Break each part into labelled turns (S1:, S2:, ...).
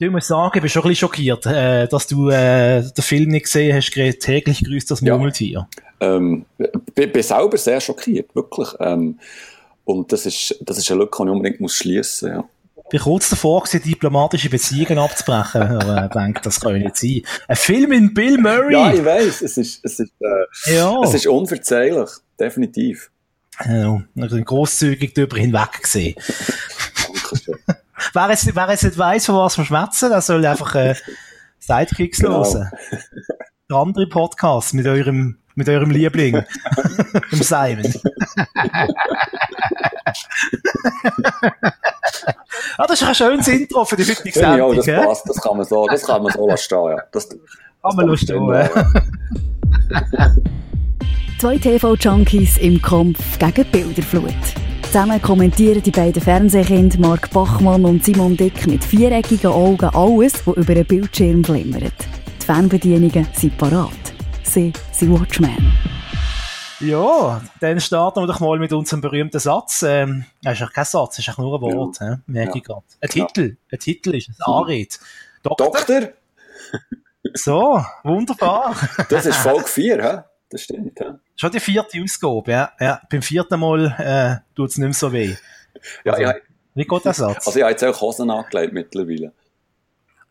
S1: Ich muss sagen, ich bin schon ein bisschen schockiert, äh, dass du äh, den Film nicht gesehen hast, täglich grüßt das Murmeltier.
S2: Ja. Ähm, bin, bin selber sehr schockiert, wirklich. Ähm, und das ist, das ist eine Lücke, die ich unbedingt muss schliessen muss. Ja.
S1: Ich bin kurz davor, gewesen, diplomatische Beziehungen abzubrechen, aber ich denke, das kann nicht sein. Ein Film mit Bill Murray!
S2: Ja, ich weiß, es ist, es ist, äh, ja. es ist unverzeihlich, definitiv.
S1: Ja, grosszügig darüber hinweg gesehen. wer, jetzt, wer jetzt nicht weiss, von was wir schwätzen, der soll einfach äh, Sidekicks genau. hören. Der andere Podcast mit eurem, mit eurem Liebling, dem Simon. ah, das ist ein schönes Intro für die heutige
S2: Sendung. Ja, das passt, das kann man so, das kann man so lassen ja. Das, das
S1: kann man lassen stehen,
S3: ja. Zwei TV-Junkies im Kampf gegen Bilderflut. Zusammen kommentieren die beiden Fernsehkinder Mark Bachmann und Simon Dick mit viereckigen Augen alles, was über einen Bildschirm glimmert. Die Fernbedienungen sind parat. Sie sind Watchmen.
S1: Ja, dann starten wir doch mal mit unserem berühmten Satz. Ähm, das ist ja kein Satz, das ist nur ein Wort, ja. merke ich gerade. Ein Titel, ein Titel ist es, Anrede.
S2: Doktor? Doktor?
S1: so, wunderbar.
S2: Das ist Folge 4, hä? Das stimmt, ja.
S1: Schon die vierte Ausgabe, ja. ja. Beim vierten Mal äh, tut es nicht mehr so weh.
S2: Ja, also, ja.
S1: Wie geht der Satz?
S2: Also ich habe jetzt auch Hosen angelegt mittlerweile.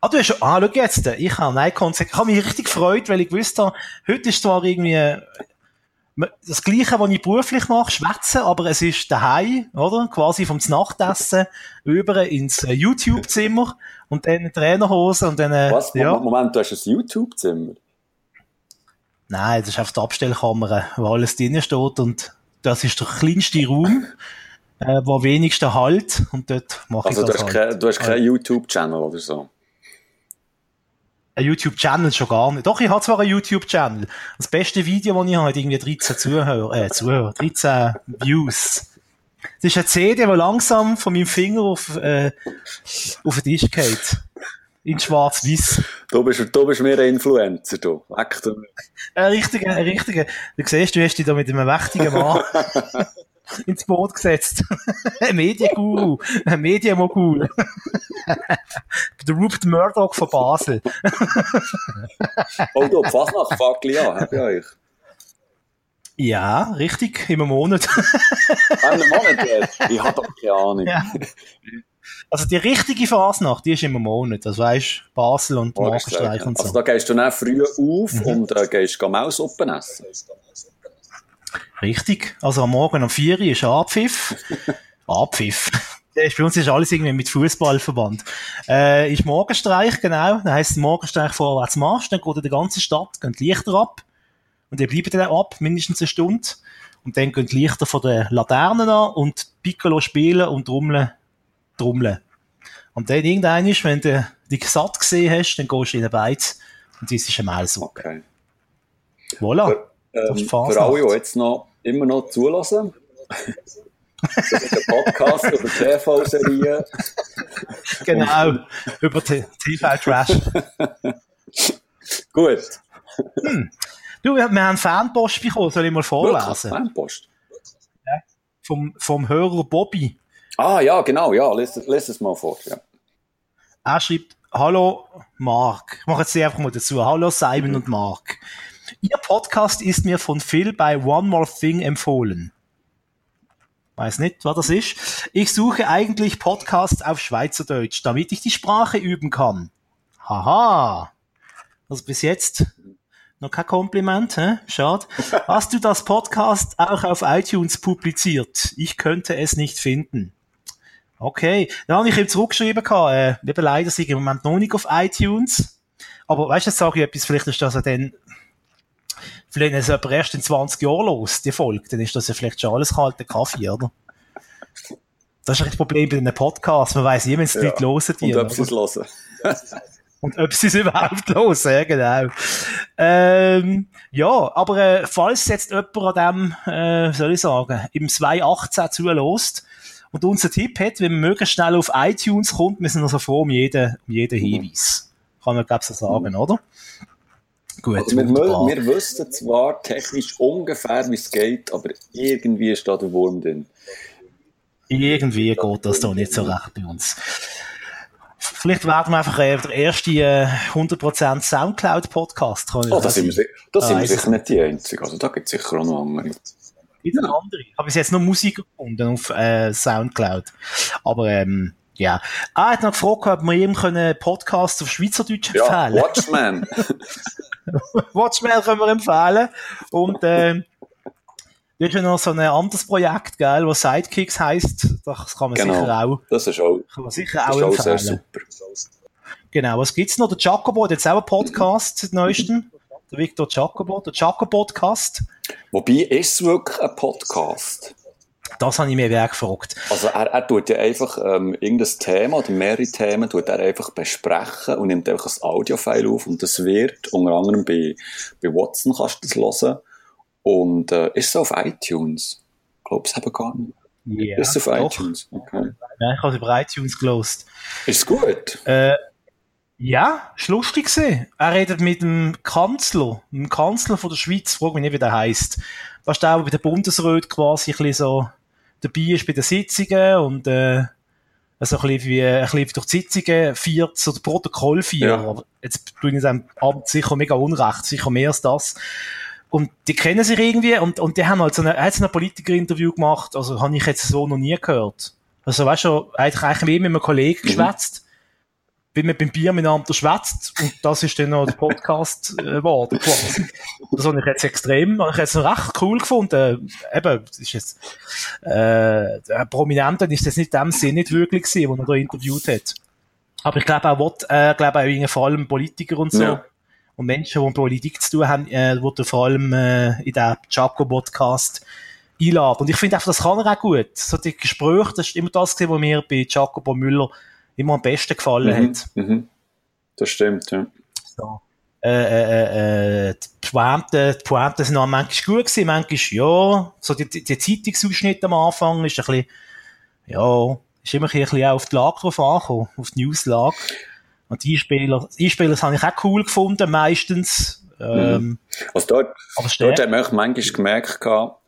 S1: Ah, du hast schon, ah, schau jetzt, ich habe, nein, ich habe mich richtig gefreut, weil ich gewusst habe, heute ist zwar irgendwie, das Gleiche, was ich beruflich mache, schwätzen, aber es ist daheim, oder? Quasi vom Nachtessen über ins äh, YouTube-Zimmer und dann Trainerhose und dann, äh,
S2: Was? Ja. Moment, du hast ein YouTube-Zimmer?
S1: Nein, das ist auf der Abstellkammer, wo alles drinnen steht und das ist der kleinste Raum, äh, wo wenigsten Halt und dort mache
S2: also
S1: ich das
S2: Also du hast halt. du hast keinen YouTube-Channel oder so?
S1: Ein YouTube-Channel schon gar nicht. Doch, ich habe zwar einen YouTube-Channel. Das beste Video, das ich habe, hat irgendwie 13 Zuhörer, äh, Zuhörer, 13 Views. Das ist eine CD, die langsam von meinem Finger auf, äh, auf den Tisch geht in schwarz-weiß.
S2: Du bist, du bist mehr ein Influencer, du. Weg du.
S1: Ein richtiger, ein richtiger. Du siehst, du hast dich da mit einem mächtigen Mann ins Boot gesetzt. ein Medienguru, ein Medienmogul. Der Rupert Murdoch von Basel.
S2: oh, du, Fasnacht fängt gleich an, hab ich euch.
S1: Ja, richtig, im Monat.
S2: Einen Monat jetzt? Ich habe doch keine Ahnung. Ja.
S1: Also die richtige Fasnacht, die ist immer Monat. Also weißt Basel und Markenstreich und so.
S2: Also da gehst du dann früh auf mhm. und äh, gehst Maussuppen essen.
S1: Richtig. Also am Morgen um 4 Uhr ist Abpfiff. Abpfiff. Bei uns ist alles irgendwie mit Fußball verbannt. Äh, ist Morgenstreich, genau. Dann heisst es Morgenstreich vorwärts Marsch. Dann geht in der ganzen Stadt, gehen die Lichter ab. Und die bleiben dann ab, mindestens eine Stunde. Und dann gehen die Lichter von den Laternen an und Piccolo spielen und trommeln trommeln. Und dann irgendwann wenn du dich satt gesehen hast, dann gehst du in den Beiz und das ist eine Mehlsuppe. Okay. Voilà.
S2: Für, ähm, für alle, die jetzt noch, immer noch zulassen, das ist ein Podcast über TV-Serien.
S1: Genau, über TV-Trash.
S2: Gut.
S1: Hm. Du, wir haben Fanpost bekommen, soll ich mal vorlesen?
S2: Wirklich? Fanpost?
S1: Ja. Vom, vom Hörer Bobby.
S2: Ah, ja, genau, ja, lass, lass es mal vor, ja.
S1: Er schreibt, hallo Mark. Ich mache jetzt einfach mal dazu. Hallo Simon mhm. und Mark. Ihr Podcast ist mir von Phil bei One More Thing empfohlen. Weiß nicht, was das ist. Ich suche eigentlich Podcasts auf Schweizerdeutsch, damit ich die Sprache üben kann. Haha. Also bis jetzt noch kein Kompliment, hä? Schade. Hast du das Podcast auch auf iTunes publiziert? Ich könnte es nicht finden. Okay, dann habe ich ihm zurückgeschrieben, äh, eben leider sind im Moment noch nicht auf iTunes. Aber weißt du, jetzt sage ich etwas, vielleicht ist das ja dann, vielleicht ist es erst in 20 Jahren los, die Folge, dann ist das ja vielleicht schon alles kalter Kaffee, oder? Das ist das Problem bei einem Podcast, man weiss nie, wenn es die ja. Leute hören.
S2: Die, Und ob sie es hören.
S1: Und ob sie es überhaupt hören, ja, genau. Ähm, ja, aber äh, falls jetzt jemand an dem, äh, soll ich sagen, im 2018 zulässt, und unser Tipp hat, wenn man möglichst schnell auf iTunes kommt, wir sind also froh um jeden, um jeden Hinweis. Kann man, glaube ich, so sagen, oder?
S2: Gut, also wir, wir wüssten zwar technisch ungefähr, wie es geht, aber irgendwie ist da der Wurm drin.
S1: Irgendwie geht das doch nicht so recht bei uns. Vielleicht werden wir einfach äh, der erste äh, 100% Soundcloud-Podcast.
S2: Oh, das sind wir, das sind wir sicher nicht die Einzigen. Also da gibt es sicher auch noch andere.
S1: Wieder andere. Ich habe bis jetzt nur Musik gefunden auf äh, Soundcloud. Aber ähm, ja. Ah, er hat noch gefragt, ob wir ihm können Podcasts auf Schweizerdeutsch
S2: Ja,
S1: empfehlen
S2: Watchman.
S1: Watchmen können wir empfehlen. Und ähm, du hast ja noch so ein anderes Projekt, gell, was Sidekicks heisst. Das kann man
S2: Genau.
S1: sicher auch,
S2: Das ist auch,
S1: kann man sicher
S2: das
S1: auch
S2: ist auch sehr
S1: empfehlen.
S2: super.
S1: Genau, was gibt's noch? Der Jacobo hat jetzt auch einen Podcast seit neuestem. Der Victor Jacobo, der Jacobo-Podcast.
S2: Wobei, ist es wirklich ein Podcast?
S1: Das habe ich mir gefragt.
S2: Also er, er tut ja einfach ähm, irgendein Thema oder mehrere Themen tut er einfach besprechen und nimmt einfach ein Audiofile auf und das wird unter anderem bei, bei Watson kannst du das hören und äh, ist es auf iTunes? Ich glaube es gar nicht.
S1: Ja,
S2: ist es auf
S1: doch.
S2: iTunes? Okay.
S1: Ja, ich habe es über iTunes gelost.
S2: Ist gut?
S1: Äh, ja, ist lustig gewesen. Er redet mit dem Kanzler, dem Kanzler von der Schweiz, frag mich nicht, wie der heisst. Das ist der, der bei der Bundesrat quasi ein bisschen so dabei ist bei den Sitzungen und äh, also ein bisschen wie ein bisschen durch die Sitzungen führt, so das Protokoll führt.
S2: Ja.
S1: Aber jetzt tue ich seinem Amt sicher mega unrecht, sicher mehr als das. Und die kennen sich irgendwie und, und die haben halt so eine, er hat so ein Politiker-Interview gemacht, also habe ich jetzt so noch nie gehört. Also weißt du, eigentlich, eigentlich mehr mit einem Kollegen
S2: Mhm.
S1: geschwätzt, wie man beim Bier miteinander schwätzt und das ist dann noch der Podcast äh, geworden quasi. Das habe ich jetzt extrem, habe ich jetzt recht cool gefunden. Eben, das ist jetzt, äh, der Prominenter ist das nicht in dem Sinn nicht wirklich gewesen, wo er da interviewt hat. Aber ich glaube auch, what, äh, glaube auch vor allem Politiker und so.
S2: Ja.
S1: Und Menschen, die mit Politik zu tun haben, äh, wurde vor allem äh, in diesem Jacobo-Podcast einladen. Und ich finde einfach, das kann er auch gut. So die Gespräche, das ist immer das gewesen, was mir bei Jacobo Müller immer am besten gefallen
S2: Mhm.
S1: hat.
S2: Mhm. Das stimmt, ja.
S1: So. Äh, äh, äh, die Pointe, die Pointe sind auch manchmal gut gewesen, manchmal ja. So die, die, die Zeitungsausschnitte am Anfang ist ein bisschen, ja, ist immer ein bisschen auf die Lage drauf angekommen, auf die Newslage. Und die Einspieler, die Einspieler das habe ich auch cool gefunden, meistens. Ähm,
S2: Also dort, dort hat man auch manchmal gemerkt,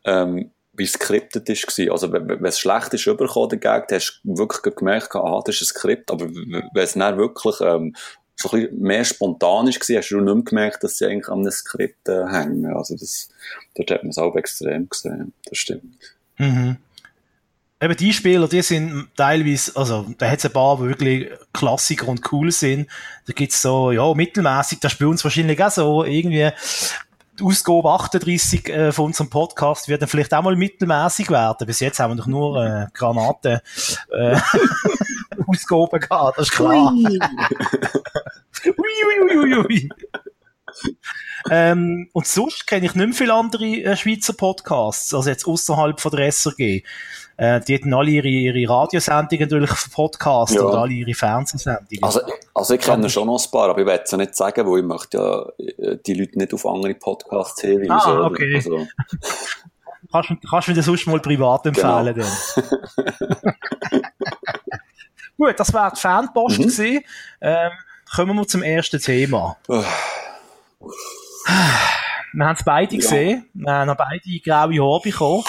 S2: ähm, wie es skriptet war. Also, wenn, es schlecht ist übergekommen dagegen, dann hast du wirklich gemerkt, aha, das ist ein Skript. Aber wenn es dann wirklich, ähm, so ein bisschen mehr spontan ist, gewesen, hast du nicht mehr gemerkt, dass sie eigentlich an einem Skript äh, hängen. Also, das, dort hat man es auch extrem gesehen. Das stimmt.
S1: Mhm. Eben die Spieler, die sind teilweise, also da hat es ein paar, die wirklich Klassiker und cool sind. Da gibt's so, ja, mittelmäßig, das ist bei uns wahrscheinlich auch so, irgendwie die Ausgabe 38 äh, von unserem Podcast wird dann vielleicht auch mal mittelmäßig werden. Bis jetzt haben wir doch nur äh, Granaten äh, Ausgaben gehabt, das ist klar. Ui, ui, ui, ui, ui. ähm, und sonst kenne ich nicht mehr viele andere äh, Schweizer Podcasts, also jetzt außerhalb von der SRG. Äh, die hatten alle ihre, ihre Radiosendungen natürlich Podcast
S2: Ja.
S1: und alle ihre Fernsehsendungen.
S2: Also, also ich kenne schon noch ein paar, aber ich will es ja nicht sagen, weil ich möchte ja äh, die Leute nicht auf andere Podcasts hinweisen.
S1: Ah,
S2: oder?
S1: okay.
S2: Also,
S1: kannst, du- kannst du mir das sonst mal privat empfehlen dann? Gut, das war die Fanpost
S2: Mhm.
S1: gewesen. Ähm, kommen wir zum ersten Thema. Wir haben es beide
S2: Ja.
S1: gesehen. Wir haben beide graue Haare bekommen.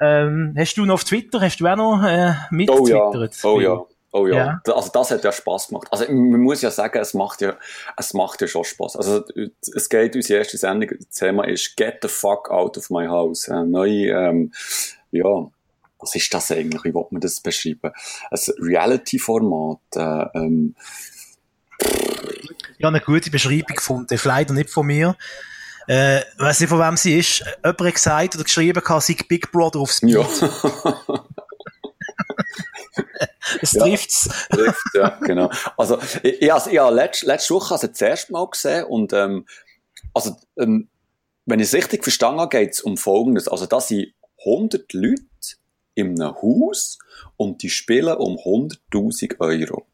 S1: Ähm, hast du noch auf Twitter, hast du auch noch äh,
S2: Oh ja,
S1: mitgetwittert?
S2: oh ja, oh ja.
S1: Ja.
S2: Also das hat ja Spaß gemacht. Also man muss ja sagen, es macht ja, es macht ja schon Spaß. Also es geht, unsere erste Sendung, das Thema ist Get the fuck out of my house. Äh, neue, ähm, ja, was ist das eigentlich? Wie will man das beschreiben? Ein Reality-Format. Äh, ähm,
S1: Ich habe eine gute Beschreibung gefunden, leider nicht von mir. Äh, ich weiss nicht, von wem sie ist. Jemand hat gesagt oder geschrieben, kann sei Big Brother aufs Speed.
S2: ja,
S1: Es
S2: Ja.
S1: trifft's.
S2: trifft, ja, genau. Also, ich, ich, also, ich habe letzte, letzte Woche also das erste Mal gesehen und, ähm, also, ähm, wenn ich es richtig verstanden habe, geht es um Folgendes. Also, da sind 100 Leute in einem Haus und die spielen um 100.000 Euro.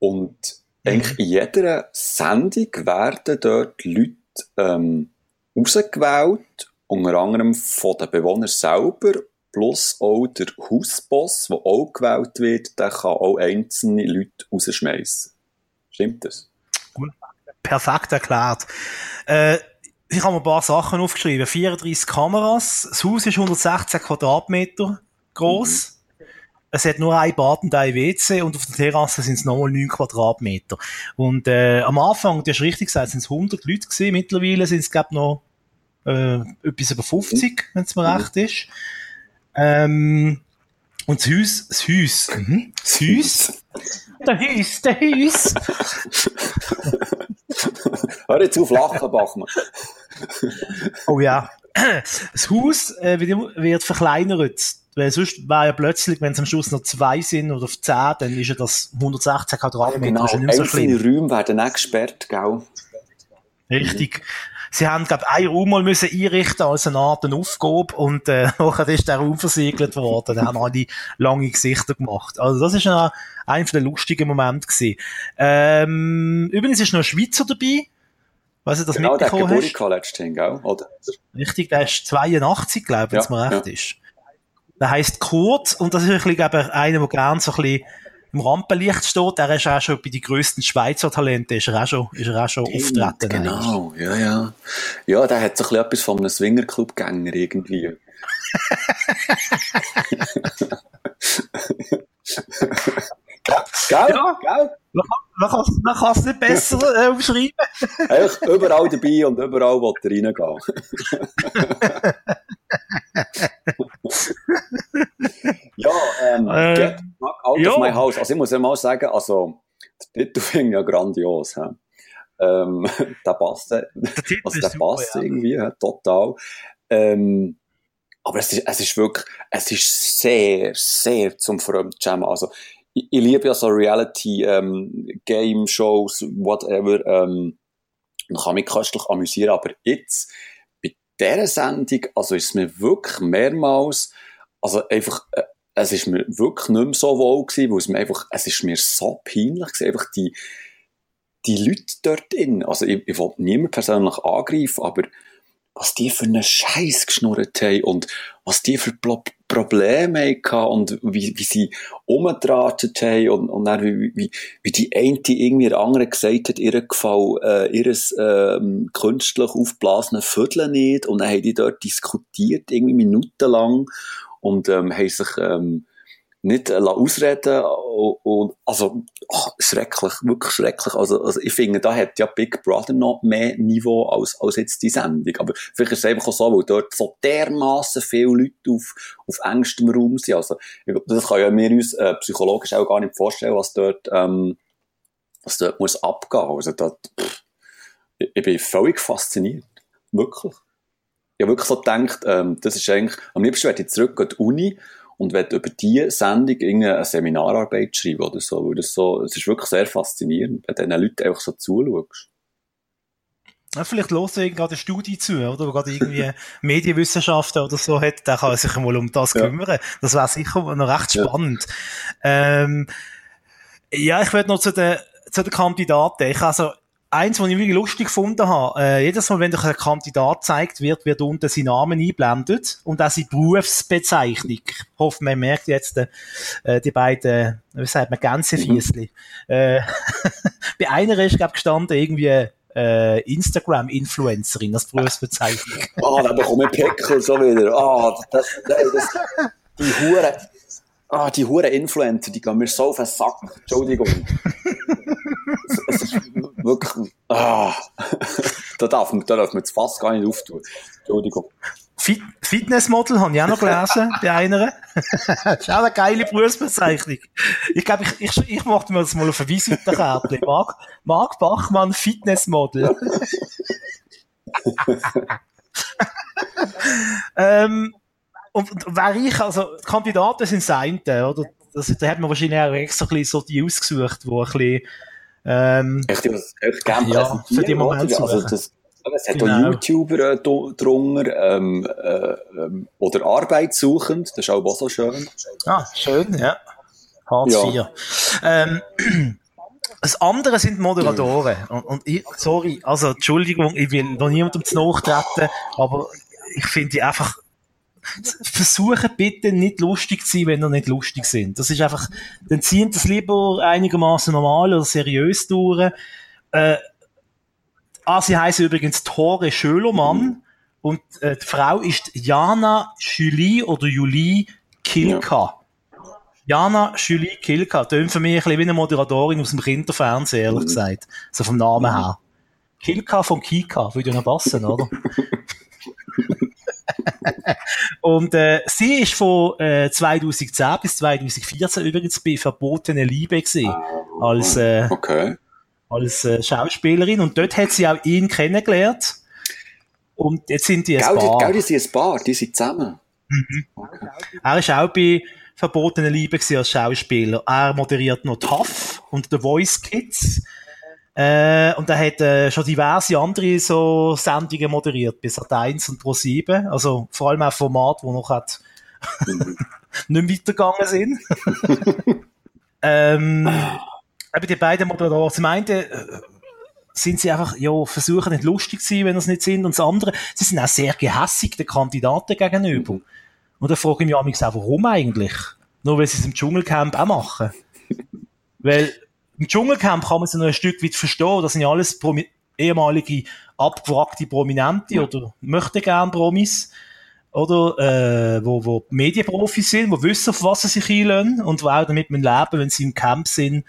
S2: Und eigentlich in jeder Sendung werden dort Leute ähm, rausgewählt, unter anderem von den Bewohnern selber, plus auch der Hausboss, der auch gewählt wird, der kann auch einzelne Leute rausschmeißen. Stimmt das?
S1: Perfekt erklärt. Äh, ich habe ein paar Sachen aufgeschrieben. 34 Kameras. Das Haus ist 116 Quadratmeter groß. Es hat nur ein Bad und ein WC und auf der Terrasse sind es nochmal 9 Quadratmeter. Und äh, am Anfang, du hast richtig gesagt, sind es 100 Leute gewesen. Mittlerweile sind es, glaube ich, noch äh, etwas über 50, wenn es mir mhm. recht ist. Ähm, und das Haus, das Haus, mhm. das Haus, der Haus, der Haus.
S2: Hör jetzt auf lachen, Bachmann.
S1: oh ja. Das Haus äh, wird verkleinert. Weil sonst wäre ja plötzlich, wenn es am Schluss noch zwei sind oder auf zehn, dann ist ja das 116 Quadratmeter.
S2: Ja, genau, nicht so einzelne Räume werden auch gesperrt, gell?
S1: Richtig. Sie haben, glaube ich, einen Raum mal müssen einrichten als eine Art Aufgabe und äh, nachher ist der Raum versiegelt worden. Dann haben alle lange Gesichter gemacht. Also das ist ein, ein der lustigen Momente gewesen. Ähm, übrigens ist noch ein Schweizer dabei. Weißt du, das
S2: genau, mitbekommen
S1: der
S2: hast? letztens, gell? Oder?
S1: Richtig, der ist 82, glaube ich, wenn es ja, mir recht ja. ist. Der heißt Kurt und das ist ein bisschen, einer, der gerne so ein bisschen im Rampenlicht steht, der ist auch schon bei den grössten Schweizer Talenten, ist er auch schon, ist er auch schon auftreten.
S2: Genau, ja, ja. Ja, der hat so ein bisschen etwas von einem Swingerclub-Gänger irgendwie. Gell? Ja, gell?
S1: Man kann es nicht besser äh, umschreiben.
S2: Eigentlich überall dabei und überall wo er reingehen. ja, ähm, äh, Get Out ja. of My House. Also ich muss ja mal sagen, also der Titel finde ja grandios. He? Ähm, der passt, der, also der passt super, irgendwie, ja. total. Ähm, aber es ist, es ist wirklich, es ist sehr, sehr zum Fremdschämen. Also, ich, ich liebe ja so Reality, ähm, Game Shows, whatever, ähm, man kann mich köstlich amüsieren, aber jetzt, dieser Sendung, also ist es mir wirklich mehrmals, also einfach, äh, es ist mir wirklich nicht mehr so wohl gewesen, weil es mir einfach, es ist mir so peinlich gewesen, einfach die, die Leute dort drin. Also ich, ich wollte niemand persönlich angreifen, aber was die für einen Scheiß geschnurrt haben und was die für Pro Probleme hatten und wie, wie sie umgetratet haben und, und dann wie, wie, wie die eine irgendwie der andere gesagt hat, ihr gefällt äh, ihres ähm, künstlich aufblasene Viertel nicht. Und dann haben die dort diskutiert, irgendwie minutenlang und ähm, haben sich ähm, nicht äh, ausreden und, also oh, schrecklich, wirklich schrecklich. Also, also ich finde, da hat ja Big Brother noch mehr Niveau als, als jetzt die Sendung. Aber vielleicht ist es einfach auch so, weil dort so dermaßen viele Leute auf, auf engstem Raum sind. Also das kann ja mir uns äh, psychologisch auch gar nicht vorstellen, was dort, ähm, was dort muss abgehen. Also dort, pff, ich, ich bin völlig fasziniert. Wirklich ich habe wirklich so gedacht, ähm, das ist eigentlich, am liebsten werde ich zurück an die Uni und werde über diese Sendung irgendeine Seminararbeit schreiben oder so, weil das so, es ist wirklich sehr faszinierend, wenn diesen Leuten einfach so zuschaust.
S1: Ja, vielleicht los gerade eine Studie zu, oder? Wo gerade irgendwie Medienwissenschaften oder so hat, der kann sich mal um das kümmern. Das wäre sicher noch recht spannend. Ja, ähm, ja ich würde noch zu den, zu den Kandidaten. Ich also, eins, was ich wirklich lustig gefunden habe, äh, jedes Mal, wenn durch ein Kandidat zeigt wird, wird unten sein Name eingeblendet und auch seine Berufsbezeichnung. Ich hoffe, man merkt jetzt äh, die beiden, wie sagt man, Gänsefiesli. Mhm. Äh, bei einer ist, glaube gestanden, irgendwie äh, Instagram-Influencerin als Berufsbezeichnung.
S2: Ah, oh, da bekomme ich Pickel so wieder. Ah, oh, das, das, das, die Hure ah, die hure Influencer, die gehen mir so auf den Sack. Entschuldigung. es, es, ist wirklich, ah, da darf man, da darf man jetzt fast gar nicht auftun. Entschuldigung.
S1: Fit Fitnessmodel habe ich auch noch gelesen, bei einer. das ist auch eine geile Berufsbezeichnung. Ich glaube, ich, ich, ich mache mir das mal auf eine Visitenkarte. Marc, Marc Bachmann, Fitnessmodel. ähm, und, und wäre ich, also, die Kandidaten sind Seinte, oder? Das, da hat man wahrscheinlich auch extra ein bisschen so die ausgesucht, die ein bisschen, ähm,
S2: echt, echt gerne ja, für die Moment also das, es hat genau. auch YouTuber äh, drunter, ähm, äh, ähm, oder Arbeitssuchend, das ist auch so schön.
S1: Ah, schön, ja. Hartz ja. Ähm, das andere sind Moderatoren. Und, und ich, sorry, also Entschuldigung, ich will noch niemandem zu nachtreten, aber ich finde die einfach versuchen bitte nicht lustig zu sein, wenn ihr nicht lustig sind. Das ist einfach, dann ziehen das lieber einigermaßen normal oder seriös durch. Äh, ah, sie heißt übrigens Tore Schölermann mhm. und äh, die Frau ist Jana Julie oder Julie Kilka. Ja. Jana Julie Kilka, tönt für mich ein bisschen wie eine Moderatorin aus dem Kinderfernsehen, ehrlich gesagt. So vom Namen her. Kilka von Kika, würde ja noch passen, oder? und äh, sie ist von äh, 2010 bis 2014 übrigens bei Verbotene Liebe gesehen als äh,
S2: Okay.
S1: als äh, Schauspielerin und dort hat sie auch ihn kennengelernt und jetzt sind die ein
S2: die,
S1: Paar.
S2: die sind ein Paar, die sind zusammen.
S1: Er ist auch bei Verbotene Liebe als Schauspieler. Er moderiert noch Tough und The Voice Kids. Äh, und er hat äh, schon diverse andere so Sendungen moderiert, bis Sat 1 und Pro 7. Also vor allem auch Formate, die noch hat nicht mehr weitergegangen sind. ähm, aber die beiden Moderatoren, zum einen äh, sind sie einfach, ja, versuchen nicht lustig zu sein, wenn sie nicht sind, und das andere, sie sind auch sehr gehässig den Kandidaten gegenüber. Und da frage ich mich auch, warum eigentlich? Nur weil sie es im Dschungelcamp auch machen. weil im Dschungelcamp kann man es noch ein Stück weit verstehen, das sind ja alles Promi ehemalige abgewrackte Prominente oder möchte gern Promis oder äh, wo, wo Medienprofis sind, wo wissen, auf was sie sich einlösen und wo auch damit leben, wenn sie im Camp sind.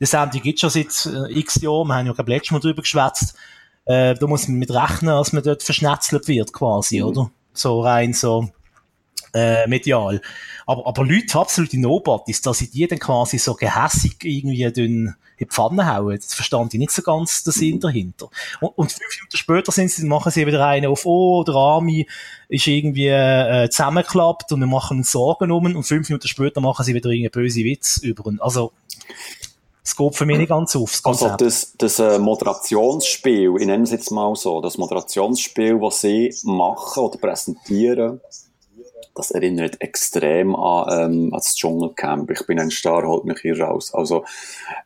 S1: Die Sendung gibt schon seit äh, x Jahren, wir haben ja gerade letztes Mal drüber geschwätzt. Äh, da muss man mit rechnen, dass man dort verschnetzelt wird quasi, oder? So rein so äh, medial. Aber, aber Leute, absolute Nobodies, dass sie die dann quasi so gehässig irgendwie in die Pfanne hauen, das verstand ich nicht so ganz den Sinn dahinter. Und, und fünf Minuten später sind sie, machen sie wieder einen auf, oh, der Army ist irgendwie äh, zusammengeklappt und wir machen uns Sorgen um ihn und fünf Minuten später machen sie wieder einen böse Witz über ihn. Also, es geht für mich nicht ganz auf, das
S2: Also das, das äh, Moderationsspiel, ich nenne es jetzt mal so, das Moderationsspiel, das sie machen oder präsentieren, das erinnert extrem an, ähm, an das Dschungelcamp. Ich bin ein Star, holt mich hier raus. Also,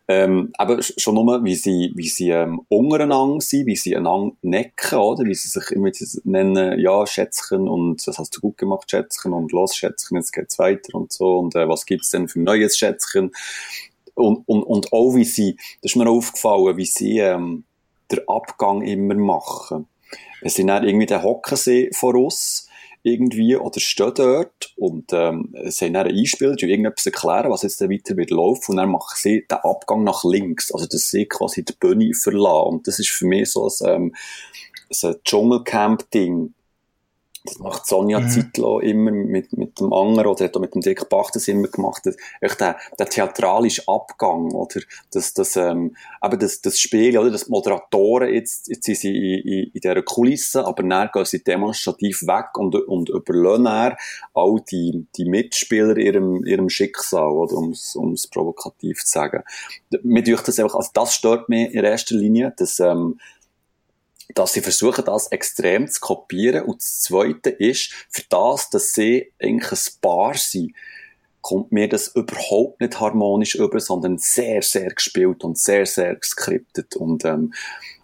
S2: ähm, aber schon nur, wie sie, wie sie ähm, untereinander sind, wie sie einander necken, oder? Wie sie sich immer nennen, ja, Schätzchen und das hast du gut gemacht, Schätzchen und los, Schätzchen, jetzt geht's weiter und so und äh, was gibt's denn für neues Schätzchen? Und, und, und auch wie sie, das ist mir aufgefallen, wie sie ähm, den Abgang immer machen. Wenn sie dann irgendwie den hocken sie vor uns, irgendwie, oder stehen dort und ähm, sie haben dann ein Einspiel, die irgendetwas erklären, was jetzt dann weiter wird laufen und dann machen sie den Abgang nach links, also dass sie quasi die Bühne verlassen. Und das ist für mich so ein, ähm, so ein Dschungelcamp-Ding. Das macht Sonja
S1: Mhm.
S2: Zietlow immer mit, mit dem anderen, oder hat auch mit dem Dick Bach das immer gemacht, echt der, der theatralische Abgang, oder, das, das, ähm, eben das, das Spiel, oder, das Moderatoren, jetzt, jetzt sind sie in, in, in dieser Kulisse, aber dann gehen sie demonstrativ weg und, und überlassen dann all die, die Mitspieler ihrem, ihrem Schicksal, oder, um es provokativ zu sagen. Mir das einfach, also das stört mich in erster Linie, dass, ähm, dass sie versuchen, das extrem zu kopieren. Und das Zweite ist, für das, dass sie eigentlich ein Paar sind, kommt mir das überhaupt nicht harmonisch über, sondern sehr, sehr gespielt und sehr, sehr geskriptet. Und, ähm,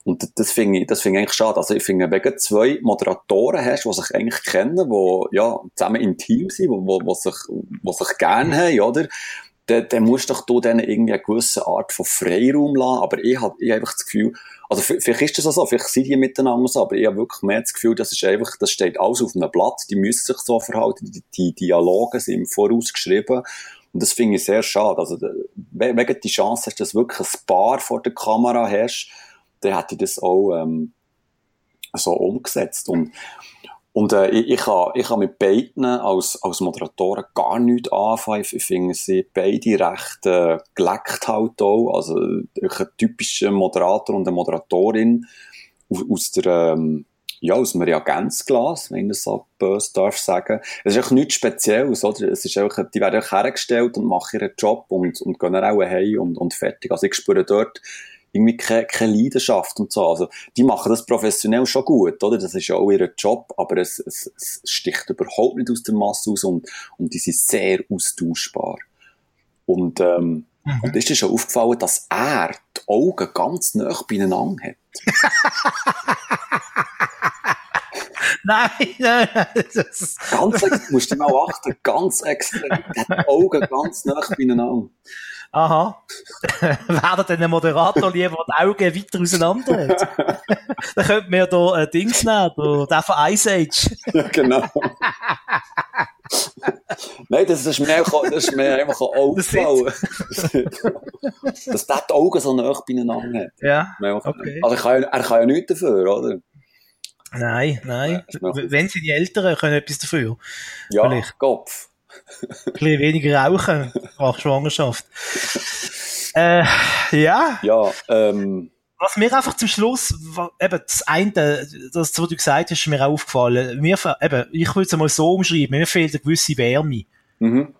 S2: und das finde ich, das finde ich eigentlich schade. Also ich finde, du zwei Moderatoren hast, die sich eigentlich kennen, die, ja, zusammen im Team sind, die, die, die sich, die sich gerne haben, oder? Dann, dann musst doch du denen irgendwie eine gewisse Art von Freiraum lassen. Aber ich habe ich hab einfach das Gefühl, also vielleicht ist das auch so, vielleicht sind die miteinander so, aber ich habe wirklich mehr das Gefühl, das ist einfach, das steht alles auf einem Blatt, die müssen sich so verhalten, die, die Dialoge sind im Voraus geschrieben. Und das finde ich sehr schade. Also, wegen die Chance hast, dass du wirklich ein Paar vor der Kamera hast, dann hätte ich das auch, ähm, so umgesetzt. Und, und äh, ich, ich, kann, ich kann mit beiden als, als Moderatoren gar nichts anfangen. Ich, finde sie beide recht äh, geleckt halt auch. Also ein typischer Moderator und eine Moderatorin aus, aus der ähm, ja, aus dem Reagenzglas, wenn ich das so böse darf sagen. Es ist einfach nichts Spezielles, oder? Es ist einfach, die werden einfach hergestellt und machen ihren Job und, und gehen auch heim und, und fertig. Also ich spüre dort irgendwie keine, keine Leidenschaft und so. Also, die machen das professionell schon gut, oder? Das ist ja auch ihr Job, aber es, es, es sticht überhaupt nicht aus der Masse aus und, und die sind sehr austauschbar. Und, ähm,
S1: Mhm.
S2: und ist dir schon aufgefallen, dass er die Augen ganz nah beieinander hat?
S1: Nein, nein, nein, das ist,
S2: Ganz, musst du mal achten, ganz extrem. Hat die Augen ganz nah beieinander.
S1: Aha. Wäre denn ein Moderator lieber die Augen weiter auseinander hat? Dann könnte man ja da äh, Dings nehmen, da, der von Ice Age.
S2: Ja, genau. Nein, das ist mir einfach, das ist mir einfach aufgefallen. dass der die Augen so nah beieinander hat.
S1: Ja, okay.
S2: Also, kann ja, er kann ja nichts dafür, oder?
S1: Nein, nein.
S2: auch-
S1: Wenn sie die Älteren können etwas dafür.
S2: Ja,
S1: Vielleicht.
S2: Kopf.
S1: Ein bisschen weniger rauchen nach Schwangerschaft. Äh, ja,
S2: Ja, ähm,
S1: was mir einfach zum Schluss, eben das eine, das, was du gesagt hast, ist mir auch aufgefallen. Mir, eben, ich würde es mal so umschreiben, mir fehlt eine gewisse Wärme.
S2: mhm.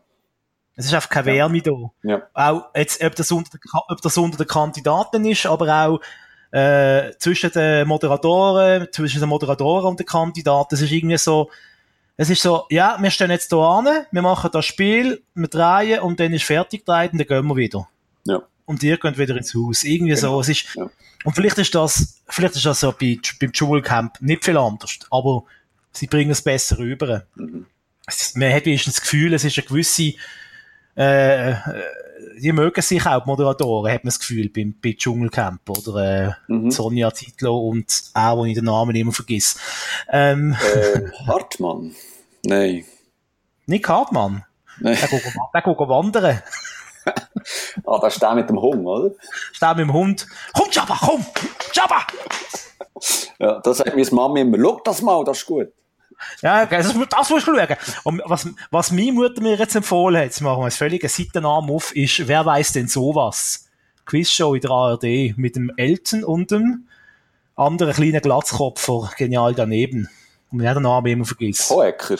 S1: Es ist einfach keine Wärme da.
S2: Ja.
S1: Auch jetzt, ob das unter, ob das unter den Kandidaten ist, aber auch äh, zwischen den Moderatoren, zwischen den Moderatoren und den Kandidaten. Es ist irgendwie so, es ist so, ja, wir stehen jetzt hier an, wir machen das Spiel, wir drehen und dann ist fertig gedreht und dann gehen wir wieder.
S2: Ja.
S1: Und ihr geht wieder ins Haus. Irgendwie so.
S2: Genau.
S1: Es ist,
S2: Ja.
S1: Und vielleicht ist das, vielleicht ist das so bei, beim Dschungelcamp nicht viel anders, aber sie bringen es besser rüber.
S2: Mhm.
S1: Es- Man hat wenigstens das Gefühl, es ist eine gewisse, äh, äh, die mögen sich auch, die Moderatoren, hat man das Gefühl, beim, bei Dschungelcamp, oder, äh,
S2: Mhm.
S1: Sonja Titlo und auch, wo ich den Namen immer vergiss. Ähm,
S2: Äh, Hartmann. Nein.
S1: Nick Hartmann.
S2: Nein.
S1: Der geht, der geht wandern.
S2: Ah, das ist der mit dem Hund, oder?
S1: Steht mit dem Hund. Komm, Jabba, komm! Jabba!
S2: Ja, das sagt meine Mami immer. Schau das mal, das ist gut.
S1: Ja, das, das musst du schauen. Und was, was meine Mutter mir jetzt empfohlen hat, jetzt machen wir einen völligen Seitennamen auf, ist, wer weiß denn sowas? Quizshow in der ARD mit dem Elton und dem anderen kleinen Glatzkopfer, genial daneben. Und mir den Namen immer vergisst.
S2: Hoecker.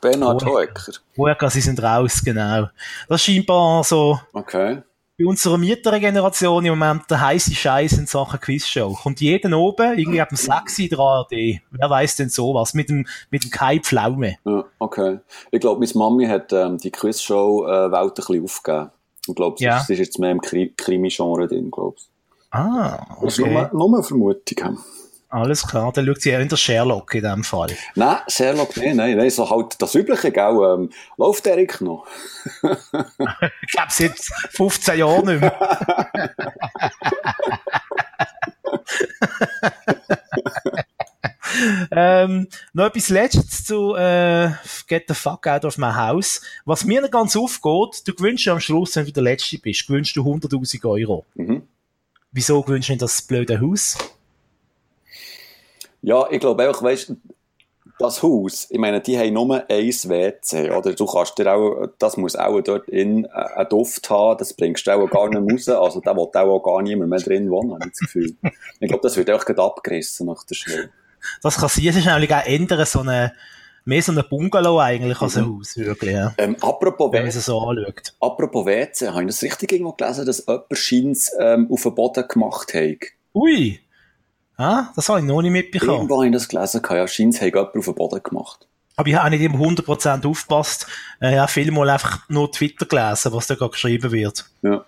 S2: Bernhard
S1: Hohecker.
S2: Hoecker.
S1: Woher sie sind raus, genau. Das ist scheinbar so
S2: Okay.
S1: Bei unserer mittleren Generation im Moment der heiße Scheiß in Sachen Quizshow. Kommt jeden oben, irgendwie ab dem 6 in der ARD. Wer weiß denn sowas? Mit dem, mit dem Kai Pflaume.
S2: Ja, okay. Ich glaube, meine Mami hat ähm, die Quizshow-Welt ein bisschen aufgegeben. Ich glaube,
S1: Ja.
S2: sie ist jetzt mehr im Kri Krimi-Genre drin, glaube ich.
S1: Ah,
S2: Das ist
S1: okay.
S2: nur, nur eine Vermutung.
S1: Alles klar, dann schaut sie eher in der Sherlock in dem Fall.
S2: Nein, Sherlock, nein, nein, nein, so halt das Übliche, gell, ähm, läuft Erik noch?
S1: Ich glaube, seit 15 Jahren nicht mehr. ähm, noch etwas Letztes zu äh, Get the fuck out of my house. Was mir nicht ganz aufgeht, du gewünschst am Schluss, wenn du der Letzte bist, gewünschst du 100'000 Euro.
S2: Mhm.
S1: Wieso gewünschst du nicht das blöde Haus?
S2: Ja, ich glaube einfach, weißt das Haus, ich meine, die haben nur ein WC, oder? Du kannst dir auch, das muss auch dort in äh, einen Duft haben, das bringst du auch gar nicht raus, also da will auch gar niemand mehr drin wohnen, habe ich das Gefühl. Ich glaube, das wird auch gerade abgerissen nach der Show.
S1: Das kann sein, es ist nämlich auch ändern, so eine, mehr so ein Bungalow eigentlich als ein Haus, wirklich, ja.
S2: Ähm, apropos,
S1: wenn man es so anschaut.
S2: apropos WC, habe ich das richtig irgendwo gelesen, dass jemand scheint ähm, auf den Boden gemacht hat?
S1: Ui! Ah, das habe ich noch nicht mitbekommen.
S2: Irgendwo habe ich das gelesen, ja, scheint hat jemand auf den Boden gemacht.
S1: Aber ich habe nicht immer 100% aufgepasst. Äh, ich habe vielmal einfach nur Twitter gelesen, was da gerade geschrieben wird.
S2: Ja.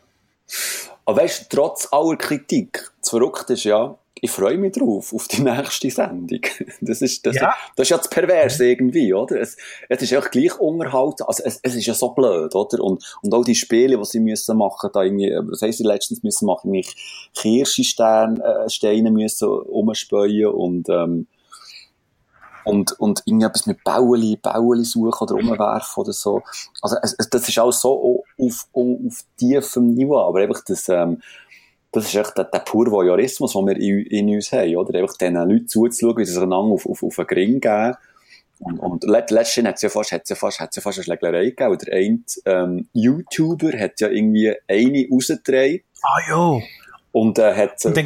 S2: Aber weißt du, trotz aller Kritik, das Verrückte ist ja, ich freue mich drauf, auf die nächste Sendung. Das ist, das,
S1: Ja.
S2: das ist ja das Perverse irgendwie, oder? Es, es ist ja gleich unterhalten, also es, es ist ja so blöd, oder? Und, und auch die Spiele, die sie müssen machen, da irgendwie, was heisst sie letztens müssen machen, irgendwie Kirschensteine, äh, Steine müssen umspäuen und, ähm, und, und irgendetwas mit Bauli, Bauli suchen oder umwerfen oder so. Also, es, es, das ist auch so auf, auf, auf tiefem Niveau, aber einfach das, ähm, das ist echt der, der pure Voyeurismus, den wir in, in uns haben, oder? Einfach den Leuten zuzuschauen, wie sie sich einander auf, auf, auf einen Gring geben. Und, und let, letztens hat es ja fast, hat's ja fast, hat's ja fast eine Schlägerei gegeben. Und Der eine, ähm, YouTuber hat ja irgendwie eine rausgedreht
S1: Ah ja,
S2: und, äh, hat sie über,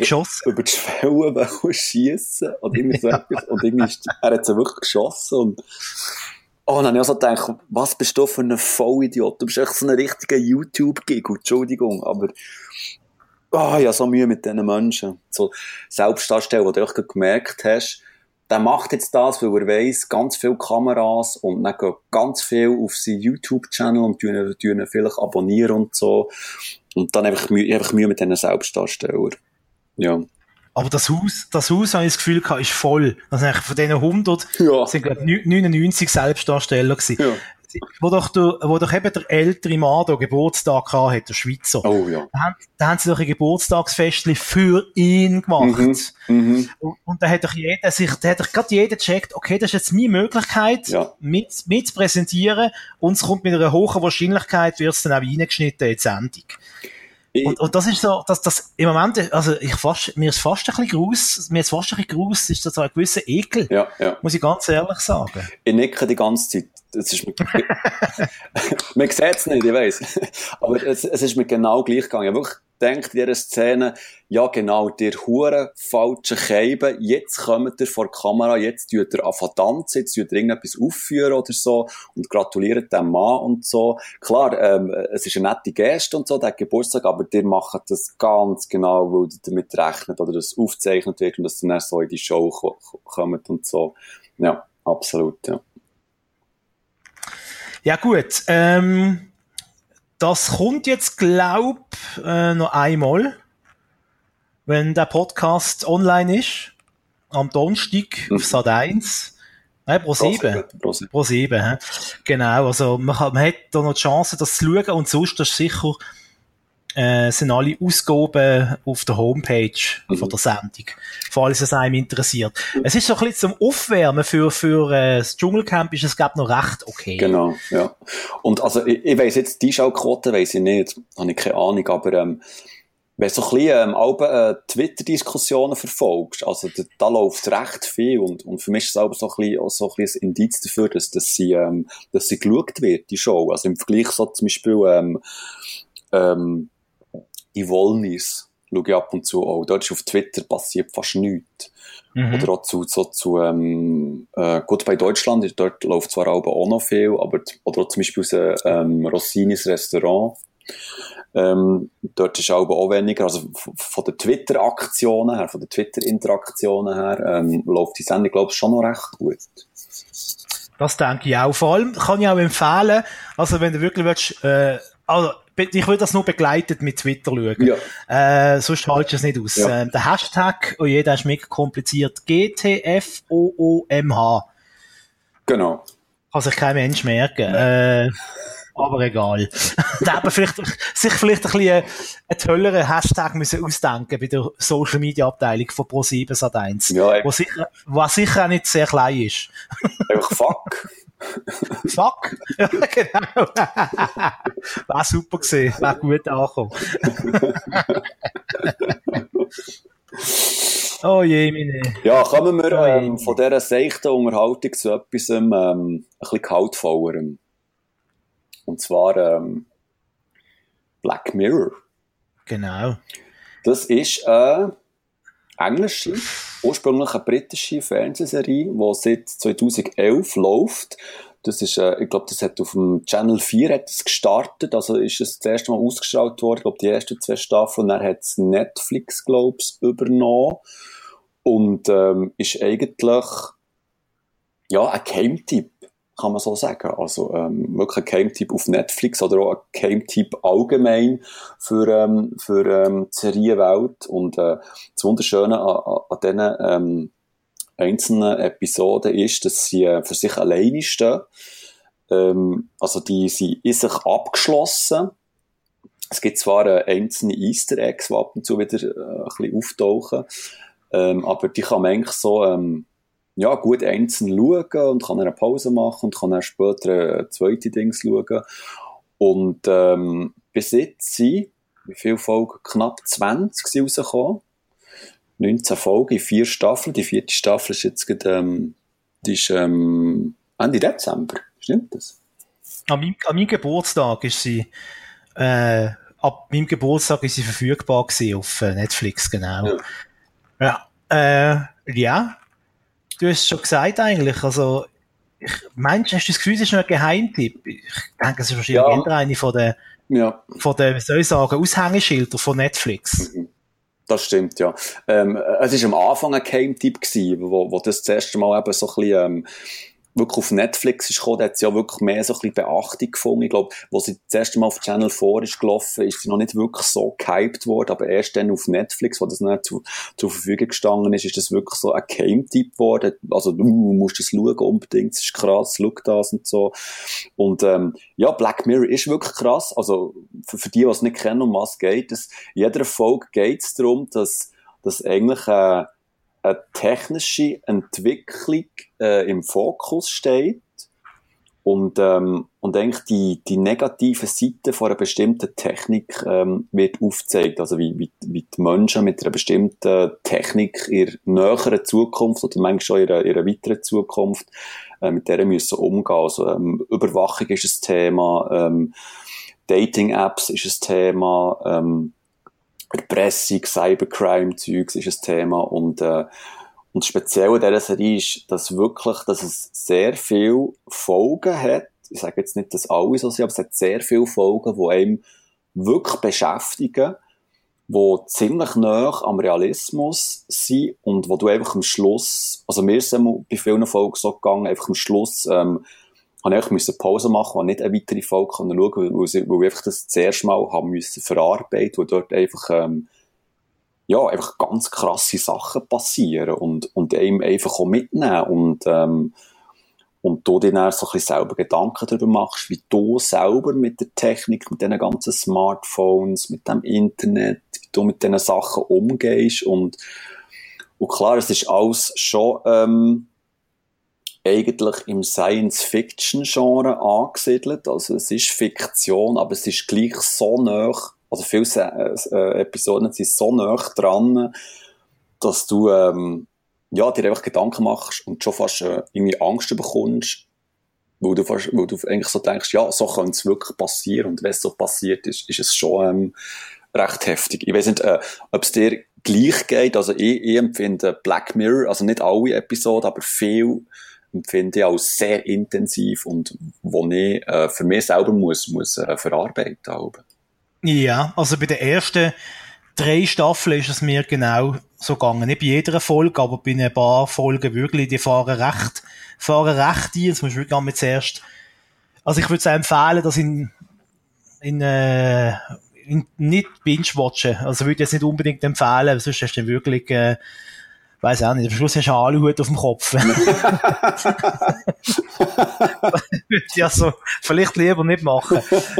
S2: über die Schwelle schiessen und irgendwie so etwas. Und irgendwie ist, er hat sie wirklich geschossen und, Oh, dann habe ich auch so gedacht, was bist du für ein Vollidiot? Du bist echt so ein richtiger YouTube-Gig, Entschuldigung, aber, ah, ja, so Mühe mit diesen Menschen. So Selbstdarsteller, wo du auch gemerkt hast, der macht jetzt das, weil er weiss, ganz viele Kameras und dann geht ganz viel auf seinen YouTube-Channel und tun, ihn- vielleicht abonnieren und so. Und dann einfach Mühe, einfach Mühe mit diesen Selbstdarstellern. Ja.
S1: Aber das Haus, das Haus, habe ich das Gefühl gehabt, ist voll. Also eigentlich von diesen 100
S2: Ja.
S1: sind, glaube ich, 99 Selbstdarsteller gewesen.
S2: Ja.
S1: Wo doch, der, wo doch eben der ältere Mann da Geburtstag gehabt hat, der Schweizer.
S2: Oh ja.
S1: Da haben, da haben sie doch ein Geburtstagsfestchen für ihn gemacht.
S2: Mhm. Mhm.
S1: Und, und da hat doch jeder sich, da hat doch gerade jeder gecheckt, okay, das ist jetzt meine Möglichkeit,
S2: Ja.
S1: mit, mit zu präsentieren und es kommt mit einer hohen Wahrscheinlichkeit, wird es dann auch reingeschnitten in die Sendung. Und, und das ist so, dass das im Moment, also ich fast, mir ist fast ein bisschen groß, mir ist fast ein bisschen groß, ist das so ein gewisser Ekel,
S2: ja, ja.
S1: muss ich ganz ehrlich sagen.
S2: Ich nicke die ganze Zeit. Das ist mir, man sieht es nicht, ich weiss. Aber es, es ist mir genau gleich gegangen. Ich habe wirklich gedacht in dieser Szene, ja genau, der hure falsche Scheibe, jetzt kommt ihr vor die Kamera, jetzt tut ihr anfangen tanzen, jetzt tut ihr irgendetwas aufführen oder so und gratuliert dem Mann und so. Klar, ähm, es ist eine nette Geste und so, der Geburtstag, aber ihr macht das ganz genau, weil ihr damit rechnet oder das aufzeichnet wird und dass dann so in die Show ko- ko- kommt und so. Ja, absolut, ja.
S1: Ja gut, ähm, das kommt jetzt glaub äh, noch einmal, wenn der Podcast online ist, am Donnerstag auf Sat 1, nein, pro 7.
S2: Pro sieben.
S1: Pro 7, hä? Genau, also man, kann, man hat da noch die Chance, das zu schauen und sonst ist sicher, äh, sind alle Ausgaben auf der Homepage von der Sendung, falls es einem interessiert. Es ist so ein bisschen zum Aufwärmen für, für äh, das Dschungelcamp ist es, glaube noch recht okay.
S2: Genau, ja. Und also, ich, ich weiss jetzt, die Schauquote weiss ich nicht, habe ich keine Ahnung, aber, ähm, wenn du so ein bisschen, ähm, auch, äh, Twitter-Diskussionen verfolgst, also, da, da läuft recht viel und, und für mich ist es auch so ein bisschen, so ein bisschen ein Indiz dafür, dass, dass sie, ähm, dass sie geschaut wird, die Show. Also im Vergleich so zum Beispiel, ähm, ähm, die Wollnis schaue ich ab und zu auch. Dort ist auf Twitter passiert fast nichts.
S1: Mhm.
S2: Oder auch zu, so zu ähm, äh, gut, bei Deutschland, dort läuft zwar auch, noch viel, aber oder auch zum Beispiel aus äh, ähm, Rossinis Restaurant, ähm, dort ist auch, auch weniger, also von den Twitter-Aktionen her, von den Twitter-Interaktionen her, ähm, läuft die Sendung, glaube ich, schon noch recht gut.
S1: Das denke ich auch. Vor allem kann ich auch empfehlen, also wenn du wirklich willst, äh, also ich würde das nur begleitet mit Twitter schauen.
S2: Ja.
S1: Äh, sonst haltest du es nicht aus.
S2: Ja.
S1: Ähm, der Hashtag, oh je, der ist mega kompliziert, GTFOOMH.
S2: Genau.
S1: Kann sich kein Mensch merken. Äh, aber egal. da haben wir vielleicht, sich vielleicht ein bisschen einen tolleren Hashtag müssen ausdenken bei der Social Media Abteilung von Pro7 Sat1.
S2: Ja,
S1: wo sicher, was sicher auch nicht sehr klein ist.
S2: einfach fuck.
S1: Fuck! Ja, genau. War super gesehen, war gut angekommen. oh je, meine.
S2: Ja, kommen wir ähm, von dieser seichten Unterhaltung zu etwas ähm, ein bisschen kaltvollerem. Und zwar ähm, Black Mirror.
S1: Genau.
S2: Das ist eine englische, ursprünglich eine britische Fernsehserie, die seit 2011 läuft. Das ist, äh, ich glaube, das hat auf dem Channel 4 hat es gestartet, also ist es das erste Mal ausgestrahlt worden, ich glaube, die ersten zwei Staffeln, dann hat es Netflix, glaube ich, übernommen. Und ähm, ist eigentlich ja ein Game-Tipp, kann man so sagen. Also ähm, wirklich ein Game-Tipp auf Netflix oder auch ein Game-Tipp allgemein für, ähm, für ähm, die Serienwelt. Und äh, das Wunderschöne an, an, an diesen ähm, einzelnen Episoden ist, dass sie äh, für sich alleine stehen. Ähm, also die sind in sich abgeschlossen. Es gibt zwar äh, einzelne Easter Eggs, die ab und zu wieder äh, ein bisschen auftauchen, ähm, aber die kann man eigentlich so ähm, ja, gut einzeln schauen und kann eine Pause machen und kann dann später äh, zweite Dings schauen. Und ähm, bis jetzt sind, wie viele Folgen? Knapp 20 sind rausgekommen. 19 Folgen in vier Staffeln. Die vierte Staffel ist jetzt gerade, ähm, die ist ähm, Ende Dezember. Stimmt das?
S1: An meinem, an meinem Geburtstag ist sie, äh, ab meinem Geburtstag ist sie verfügbar gewesen auf äh, Netflix, genau. Ja. Äh, ja. Du hast es schon gesagt eigentlich, also, ich, meinst, hast du das Gefühl, es ist noch ein Geheimtipp? Ich denke, es ist wahrscheinlich
S2: Ja.
S1: eher eine von den,
S2: Ja.
S1: von den, wie soll ich sagen, Aushängeschilder von Netflix.
S2: Das stimmt, ja. Ähm, es war am Anfang ein Game-Tipp, gewesen, wo, wo das das erste Mal eben so ein bisschen, ähm, wirklich auf Netflix ist gekommen, da hat sie ja wirklich mehr so ein bisschen Beachtung gefunden. Ich glaube, wo sie das erste Mal auf Channel 4 ist gelaufen, ist sie noch nicht wirklich so gehypt worden, aber erst dann auf Netflix, wo das nicht zu, zur Verfügung gestanden ist, ist das wirklich so ein Game-Tipp geworden. Also, du musst das schauen unbedingt, das ist krass, schau das und so. Und, ähm, ja, Black Mirror ist wirklich krass. Also, für, für die, die es nicht kennen, um was geht es, jeder Folge geht es darum, dass, dass eigentlich, äh, eine technische Entwicklung äh, im Fokus steht und, ähm, und eigentlich die, die negative Seite von einer bestimmten Technik ähm, wird aufgezeigt. Also wie, wie, wie die Menschen mit einer bestimmten Technik in näheren Zukunft oder manchmal schon in einer, in einer weiteren Zukunft äh, mit der müssen umgehen. Also ähm, Überwachung ist ein Thema, ähm, Dating-Apps ist ein Thema, ähm, Erpressung, Cybercrime-Zeugs ist ein Thema und, äh, und speziell in dieser Serie ist, dass wirklich, dass es sehr viele Folgen hat. Ich sage jetzt nicht, dass alle so sind, aber es hat sehr viele Folgen, die einem wirklich beschäftigen, die ziemlich nah am Realismus sind und wo du einfach am Schluss, also mir ist es bei vielen Folgen so gegangen, einfach am Schluss, ähm, habe ich müssen Pause machen und nicht eine weitere Folge schauen weil, weil ich einfach das zuerst mal haben müssen verarbeiten, wo dort einfach, ähm, ja, einfach ganz krasse Sachen passieren und, und einem einfach auch mitnehmen und, ähm, und du dir dann so ein bisschen selber Gedanken darüber machst, wie du selber mit der Technik, mit diesen ganzen Smartphones, mit dem Internet, wie du mit diesen Sachen umgehst und, und klar, es ist alles schon, ähm, eigentlich im Science-Fiction-Genre angesiedelt. Also es ist Fiktion, aber es ist gleich so nah, also viele äh, Episoden sind so nah dran, dass du ähm, ja, dir einfach Gedanken machst und schon fast äh, irgendwie Angst bekommst, wo du, fast, wo du eigentlich so denkst, ja, so könnte es wirklich passieren. Und wenn es so passiert ist, ist es schon ähm, recht heftig. Ich weiß nicht, äh, ob es dir gleich geht. Also ich, ich empfinde Black Mirror, also nicht alle Episoden, aber viel empfinde ich als sehr intensiv und wo ich äh, für mich selber muss, muss äh, verarbeiten muss.
S1: Ja, also bei den ersten drei Staffeln ist es mir genau so gegangen. Nicht bei jeder Folge, aber bei ein paar Folgen wirklich, die fahren recht, fahren recht ein. Jetzt musst du wirklich mit zuerst, also ich würde es empfehlen, dass in, in, äh, in nicht binge-watchen. Also würde ich jetzt nicht unbedingt empfehlen, sonst hast du wirklich, äh, weiß auch nicht, am Schluss hast du einen Aluhut auf dem Kopf. ja, so, vielleicht lieber nicht machen.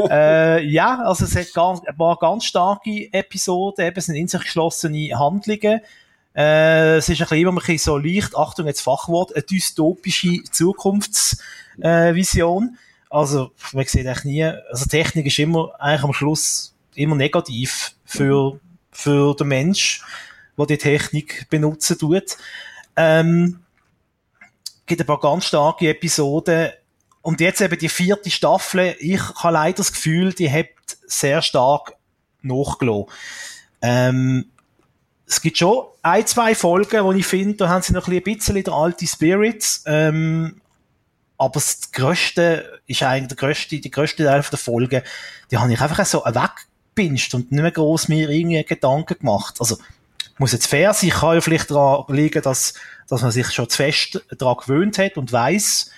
S1: Äh, ja, also es hat ganz, ein paar ganz starke Episoden, eben, es sind in sich geschlossene Handlungen. Äh, es ist ein bisschen immer ein bisschen so leicht, Achtung, jetzt Fachwort, eine dystopische Zukunftsvision. Äh, also, man sieht eigentlich nie, also Technik ist immer, eigentlich am Schluss immer negativ für, für den Mensch wo die Technik benutzen tut. Ähm, gibt ein paar ganz starke Episoden. Und jetzt eben die vierte Staffel. Ich habe leider das Gefühl, die hat sehr stark nachgelassen. Ähm, es gibt schon ein, zwei Folgen, wo ich finde, da haben sie noch ein bisschen der alte Spirits. Ähm, aber das Größte ist eigentlich der größte, die größte Teil der Folgen, die habe ich einfach so weggepinscht und nicht mehr groß mir irgendwie Gedanken gemacht. Also, muss jetzt fair sein, kann ja vielleicht daran liegen, dass, dass man sich schon zu fest daran gewöhnt hat und weiß,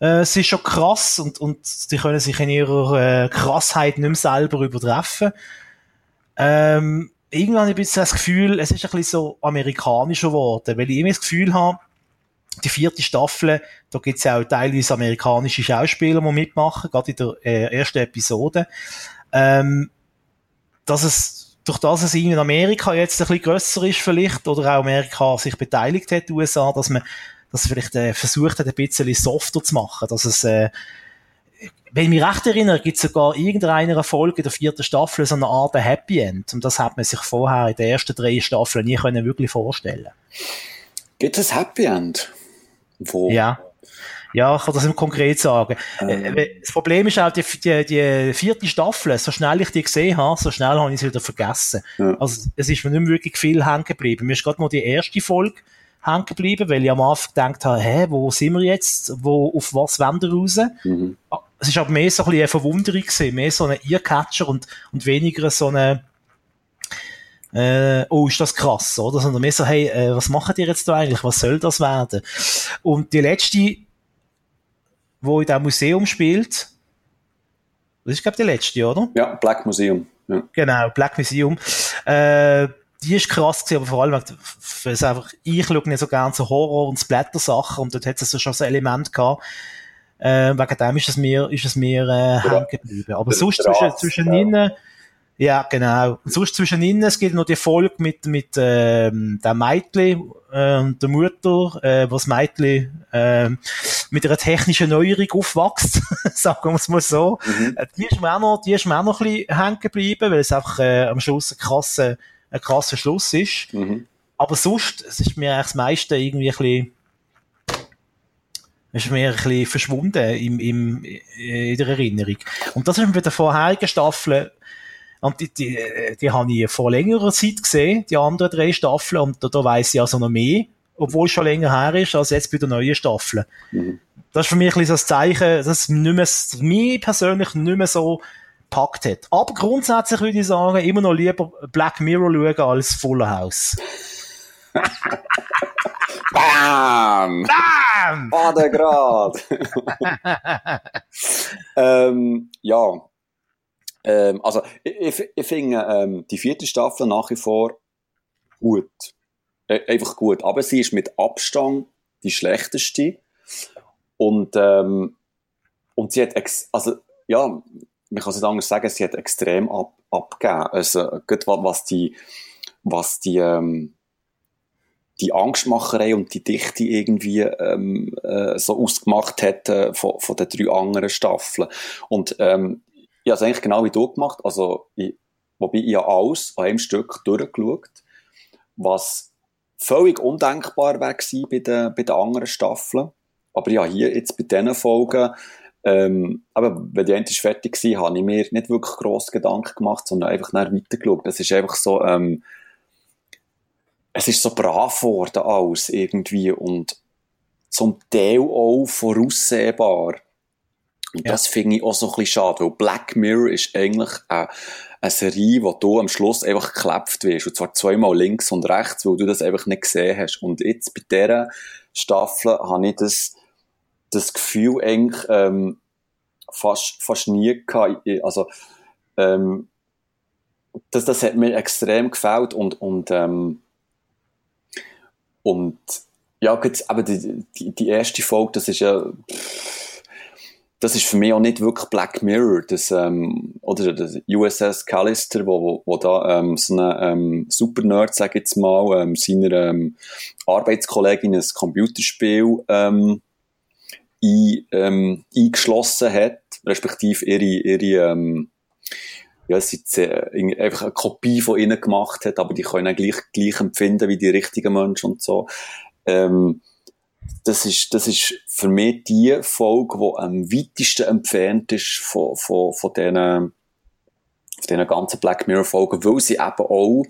S1: äh, es ist schon krass und, und die können sich in ihrer äh, Krassheit nicht mehr selber übertreffen. Ähm, irgendwann habe ich ein bisschen das Gefühl, es ist ein bisschen so amerikanischer geworden, weil ich immer das Gefühl habe, die vierte Staffel, da gibt es ja auch teilweise amerikanische Schauspieler, die mitmachen, gerade in der äh, ersten Episode, ähm, dass es durch das es in Amerika jetzt ein bisschen grösser ist vielleicht, oder auch Amerika sich beteiligt hat, die USA, dass man das vielleicht äh, versucht hat, ein bisschen softer zu machen, dass es äh, wenn ich mich recht erinnere, gibt es sogar irgendeiner Folge der vierten Staffel so eine Art Happy End. Und das hat man sich vorher in den ersten drei Staffeln nie können wirklich vorstellen.
S2: Gibt es Happy End?
S1: Wo? Ja. Ja, ich kann das nicht konkret sagen. Ähm. Das Problem ist auch, die, die, die vierte Staffel, so schnell ich die gesehen habe, so schnell habe ich sie wieder vergessen. Ja. Also, es ist mir nicht mehr wirklich viel hängen geblieben. Mir ist gerade noch die erste Folge hängen geblieben, weil ich am Anfang gedacht habe, hä, wo sind wir jetzt? Wo, auf was wenden wir raus? Mhm. Ah, es ist aber mehr so ein bisschen eine Verwunderung gewesen, mehr so ein Earcatcher und, und weniger so eine, äh, oh, ist das krass, oder? Sondern mehr so, hey, äh, was machen die jetzt da eigentlich? Was soll das werden? Und die letzte wo in diesem Museum spielt. Das ist, glaube ich, die letzte, oder?
S2: Ja, Black Museum. Ja.
S1: Genau, Black Museum. Äh, die ist krass gewesen, aber vor allem, weil es einfach, ich schaue nicht so gerne so Horror- und Splatter-Sachen und dort hat es so schon so ein Element gehabt. Äh, wegen dem ist es mir, ist es mir, äh, hängen geblieben. Aber sonst zwischen, zwischen ihnen, ja, genau. Und sonst zwischen ihnen, es gibt noch die Folge mit, mit, ähm, der Meitli, äh, und der Mutter, äh, was Meitli, äh, mit einer technischen Neuerung aufwächst, sagen wir es mal so.
S2: Mhm.
S1: Äh, Die ist mir auch noch, die ist mir auch noch ein bisschen hängen geblieben, weil es einfach, äh, am Schluss ein krasser, ein krasser Schluss ist.
S2: Mhm.
S1: Aber sonst, es ist mir eigentlich das meiste irgendwie ein bisschen, ist mir ein bisschen verschwunden im, im, in der Erinnerung. Und das ist mir bei der vorherigen Staffel, und die, die, die habe ich vor längerer Zeit gesehen, die anderen drei Staffeln, und da, da weiss ich also noch mehr, obwohl es schon länger her ist, als jetzt bei der neuen Staffel.
S2: Mhm.
S1: Das ist für mich ein bisschen das Zeichen, dass es mehr, mich persönlich nicht mehr so gepackt hat. Aber grundsätzlich würde ich sagen, immer noch lieber Black Mirror schauen als Fuller House.
S2: Bam!
S1: Bam!
S2: Badegrad! ähm, ja. Ähm, also, ich, ich, finde ähm, die vierte Staffel nach wie vor gut. Äh, einfach gut. Aber sie ist mit Abstand die schlechteste. Und, ähm, und sie hat, ex also, ja, man kann es nicht anders sagen, sie hat extrem ab abgegeben. Also, gut, was die, was die, ähm, die Angstmacherei und die Dichte irgendwie ähm, äh, so ausgemacht hat äh, von, von den drei anderen Staffeln. Und ähm, ich habe es eigentlich genau wie du gemacht, also ich, wobei ich habe alles an einem Stück durchgeschaut, was völlig undenkbar gewesen bei den, bei den anderen Staffeln. Aber ja, hier jetzt bei diesen Folgen, ähm, aber wenn die endlich fertig war, habe ich mir nicht wirklich gross Gedanken gemacht, sondern einfach nach weitergeschaut. Das ist einfach so, ähm, es ist so brav geworden alles irgendwie und zum Teil auch voraussehbar. Und
S1: Ja.
S2: das finde ich auch so ein bisschen schade, weil Black Mirror ist eigentlich eine, eine Serie, wo du am Schluss einfach geklebt wirst. Und zwar zweimal links und rechts, weil du das einfach nicht gesehen hast. Und jetzt bei dieser Staffel habe ich das, das Gefühl eigentlich ähm, fast, fast nie gehabt. Also, ähm, das, das hat mir extrem gefällt und, und, ähm, und ja, gut, aber die, die, die erste Folge, das ist ja, das ist für mich auch nicht wirklich Black Mirror, das, ähm, oder das USS Callister, wo, wo, wo da ähm, so ein ähm, Super-Nerd, sag ich jetzt mal, ähm, seiner ähm, Arbeitskollegin ein Computerspiel ähm, ein, ähm, eingeschlossen hat, respektive ihre, ihre ähm, ja, sie irgendwie einfach eine Kopie von ihnen gemacht hat, aber die können auch gleich, gleich empfinden wie die richtigen Menschen und so. Ähm, das ist, das ist für mich die Folge, die am weitesten entfernt ist von, von, von diesen, von diesen ganzen Black Mirror Folgen, weil sie eben auch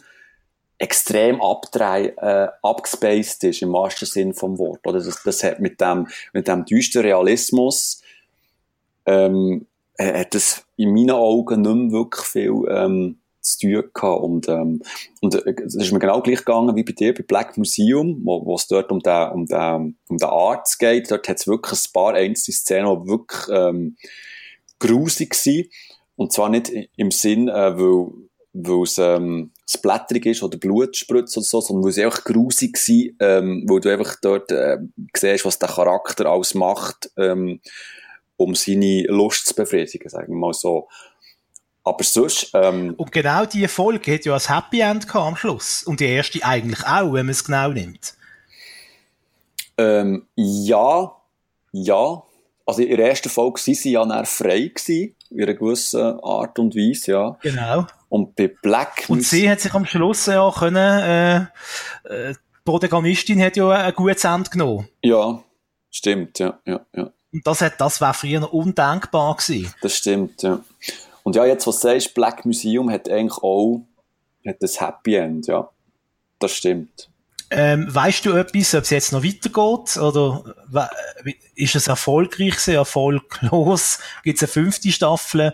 S2: extrem abdrei, äh, abgespaced ist, im wahrsten Sinn vom Wort. Oder das, das hat mit dem, mit dem düsteren Realismus, ähm, äh, hat das in meinen Augen nicht mehr wirklich viel, ähm, zu tun gehabt. Und, ähm, und äh, es ist mir genau gleich gegangen wie bei dir, bei Black Museum, wo, es dort um den, um den, um den Arzt geht. Dort hat es wirklich ein paar einzelne Szenen, die wirklich, ähm, grusig waren. Und zwar nicht im Sinn, äh, weil, weil es, ähm, splatterig ist oder Blut spritzt oder so, sondern weil sie einfach grusig sind, ähm, weil du einfach dort, äh, siehst, was der Charakter alles macht, ähm, um seine Lust zu befriedigen, sagen wir mal so. Aber sonst, ähm,
S1: Und genau diese Folge hat ja ein Happy End gehabt am Schluss. Und die erste eigentlich auch, wenn man es genau nimmt.
S2: ähm, ja, ja. Also in der ersten Folge waren sie ja dann frei gewesen, in einer gewissen Art und Weise, ja.
S1: Genau.
S2: Und bei Black
S1: Und sie hat sich am Schluss ja auch können, äh, äh, die Protagonistin hat ja ein gutes Ende genommen.
S2: Ja, stimmt, ja, ja, ja.
S1: Und das hat, das wäre früher undenkbar gewesen.
S2: Das stimmt, ja. Und ja, jetzt, was du sagst, Black Museum hat eigentlich auch hat das Happy End, ja. Das stimmt.
S1: Ähm, weißt du etwas, ob es jetzt noch weitergeht? Oder ist es erfolgreich gewesen, erfolglos? Gibt es eine fünfte Staffel?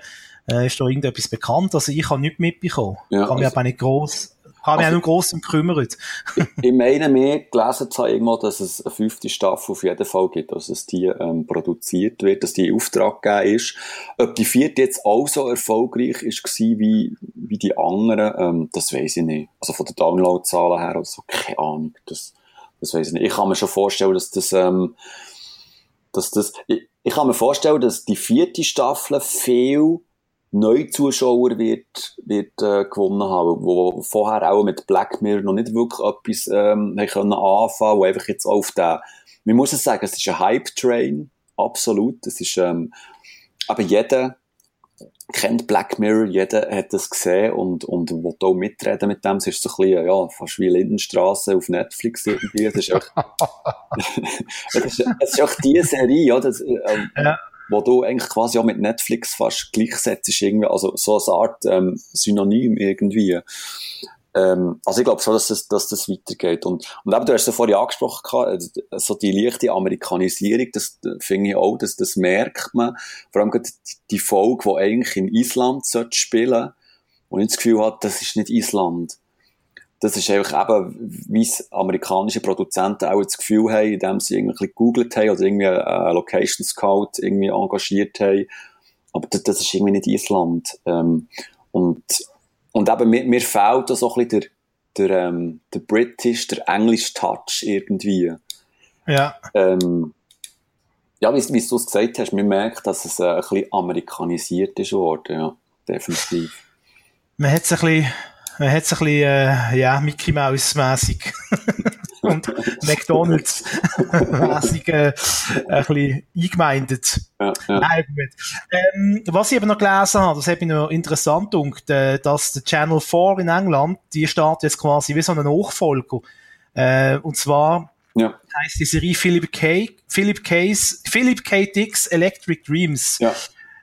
S1: Äh, ist da irgendetwas bekannt? Also ich habe nichts mitbekommen.
S2: Ja,
S1: kann mich
S2: also-
S1: aber nicht gross, habe mich also, auch noch gross gekümmert.
S2: ich, ich meine, mir gelesen zu haben, dass es eine fünfte Staffel auf jeden Fall gibt, also dass die ähm, produziert wird, dass die in Auftrag gegeben ist. Ob die vierte jetzt auch so erfolgreich ist wie, wie die anderen, ähm, das weiß ich nicht. Also von den Downloadzahlen her oder so, keine Ahnung. Das, das weiß ich nicht. Ich kann mir schon vorstellen, dass das, ähm, dass das, ich, ich kann mir vorstellen, dass die vierte Staffel viel Neuzuschauer wird, wird äh, gewonnen haben, wo vorher auch mit Black Mirror noch nicht wirklich etwas ähm, können anfangen, wo einfach jetzt auf der, man muss es sagen, es ist ein Hype-Train, absolut, es ist, ähm, aber jeder kennt Black Mirror, jeder hat das gesehen und, und will auch mitreden mit dem, es ist so ein bisschen, ja, fast wie Lindenstraße auf Netflix irgendwie, es ist auch, es ist, es ist auch die Serie? Das, ähm, ja wo du eigentlich quasi auch mit Netflix fast gleichsetzt, irgendwie, also so eine Art ähm, Synonym irgendwie. Ähm, also ich glaube schon, dass das, dass das weitergeht. Und, und eben, du hast es ja vorhin angesprochen, äh, so die leichte Amerikanisierung, das finde ich auch, dass, das merkt man. Vor allem die Folge, die eigentlich in Island sollte spielen, und ich das Gefühl habe, das ist nicht Island das ist einfach eben, wie es amerikanische Produzenten auch das Gefühl haben, indem sie irgendwie gegoogelt haben oder irgendwie einen Location Scout irgendwie engagiert haben. Aber das, das ist irgendwie nicht Island. Ähm, und, und eben, mir, mir fehlt da so ein bisschen der, der, ähm, der British, der English Touch irgendwie.
S1: Ja.
S2: Ähm, ja, wie, wie du es gesagt hast, man merkt, dass es äh, ein bisschen amerikanisiert ist worden, ja, definitiv.
S1: Man hat es ein bisschen man hat es ein bisschen, äh, ja, Mickey Mouse mäßig und McDonalds mäßig äh, ein bisschen eingemeindet. Ja, ja. Nein. Ähm, was ich eben noch gelesen habe, das habe ich noch interessant gedacht, äh, dass der Channel 4 in England, die startet jetzt quasi wie so eine Nachfolger. Äh, und zwar ja. heißt die Serie Philip K. Philip K's, Philip K. Dick's Electric Dreams. Ja.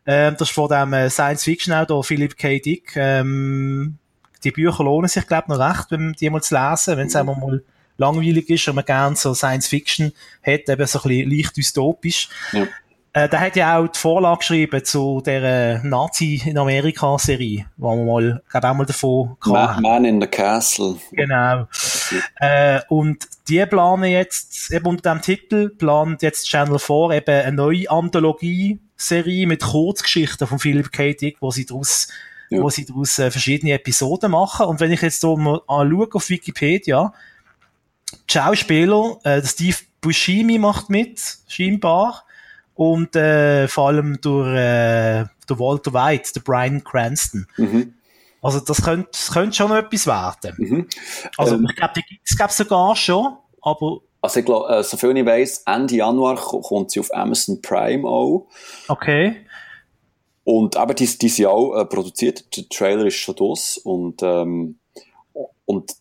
S1: Ähm, das ist von dem äh, Science-Fiction-Autor Philip K. Dick. Ähm, die Bücher lohnen sich, glaube ich, noch recht, wenn die mal zu lesen, wenn es einmal mal langweilig ist und man gerne so Science Fiction hat, eben so ein bisschen leicht dystopisch. Ja. Äh, der hat ja auch die Vorlage geschrieben zu der Nazi in Amerika Serie, wo man mal, glaube auch mal davon
S2: Man, Man in the Castle.
S1: Genau. Äh, und die planen jetzt, eben unter dem Titel, plant jetzt Channel 4 eben eine neue Anthologie-Serie mit Kurzgeschichten von Philip K. Dick, wo sie daraus ja. wo sie daraus äh, verschiedene Episoden machen. Und wenn ich jetzt hier mal anschaue auf Wikipedia, die Schauspieler, äh, Steve Buscemi macht mit, scheinbar. Und äh, vor allem durch äh, der Walter White, der Brian Cranston. Mhm. Also das könnte, das könnte schon etwas werden. Mhm. Also ähm, ich glaube, es sogar schon, aber...
S2: Also ich glaube, äh, soviel ich weiss, Ende Januar kommt sie auf Amazon Prime auch.
S1: Okay.
S2: Und aber die, die sind auch äh, produziert, der Trailer ist schon das und ähm, und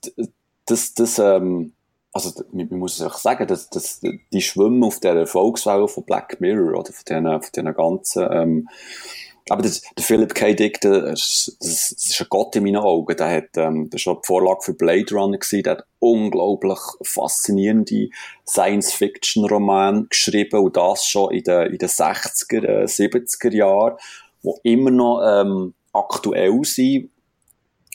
S2: das, das ähm, also man muss es auch sagen, dass, dass die schwimmen auf der Erfolgswelle von Black Mirror oder von den, von den ganzen ähm, aber das, der Philip K. Dick, der, das, das ist ein Gott in meinen Augen. Der hat, ähm, ist schon die Vorlage für Blade Runner gewesen. Der hat unglaublich faszinierende Science-Fiction-Romane geschrieben und das schon in den, in den 60er, äh, 70er Jahren die immer noch ähm, aktuell sind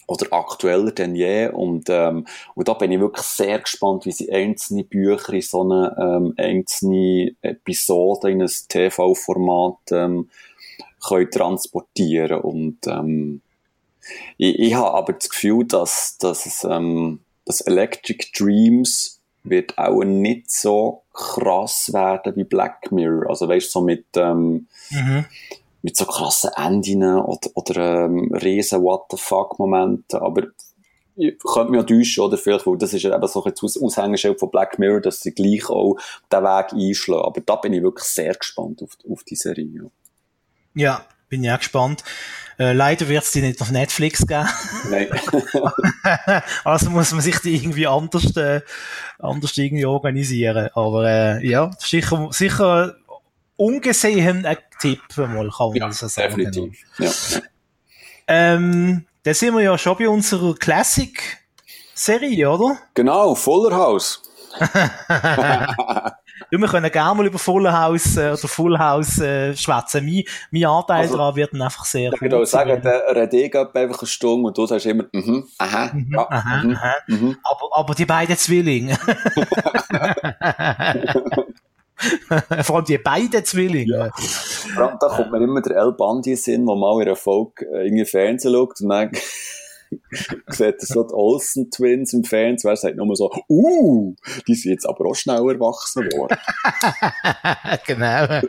S2: oder aktueller denn je. Und, ähm, und da bin ich wirklich sehr gespannt, wie sie einzelne Bücher in so eine ähm, einzelne Episode in ein TV-Format ähm, können transportieren Und ähm, ich, ich habe aber das Gefühl, dass, dass ähm, das Electric Dreams wird auch nicht so krass werden wie Black Mirror. Also weißt du, so mit ähm, mhm mit so krassen Enden oder, oder ähm, riesen What the fuck Momenten, aber ich könnte mich auch täuschen, oder vielleicht, weil das ist ja eben so ein Aushängeschild von Black Mirror, dass sie gleich auch den Weg einschlagen. Aber da bin ich wirklich sehr gespannt auf, auf die Serie.
S1: Ja, bin ich auch gespannt. Äh, leider wird es die nicht auf Netflix geben. Nein. also muss man sich die irgendwie anders, äh, anders irgendwie organisieren. Aber äh, ja, sicher, sicher ungesehen ein Tipp, mal kann man ja, so sagen. Definitiv. Ja. Ähm, da sind wir ja schon bei unserer Classic-Serie, oder?
S2: Genau, Fuller House.
S1: Ja, wir können gerne mal über Full House äh, oder Full House äh, schwätzen. Mein, mein Anteil also, daran wird dann einfach sehr
S2: Ich würde sagen, der redet einfach eine Stunde und du sagst immer, mhm, aha,
S1: mhm, ja, aha, mhm, aha. Mhm. Aber, aber die beiden Zwillinge. Vor allem die beiden Zwillinge. Ja.
S2: Vor allem, da kommt mir immer der El Bandi Sinn, der mal in einer Folge äh, irgendwie Fernsehen schaut und dann sieht so die Olsen Twins im Fernsehen, wer sagt nur so, uh, die sind jetzt aber auch schnell erwachsen geworden.
S1: genau.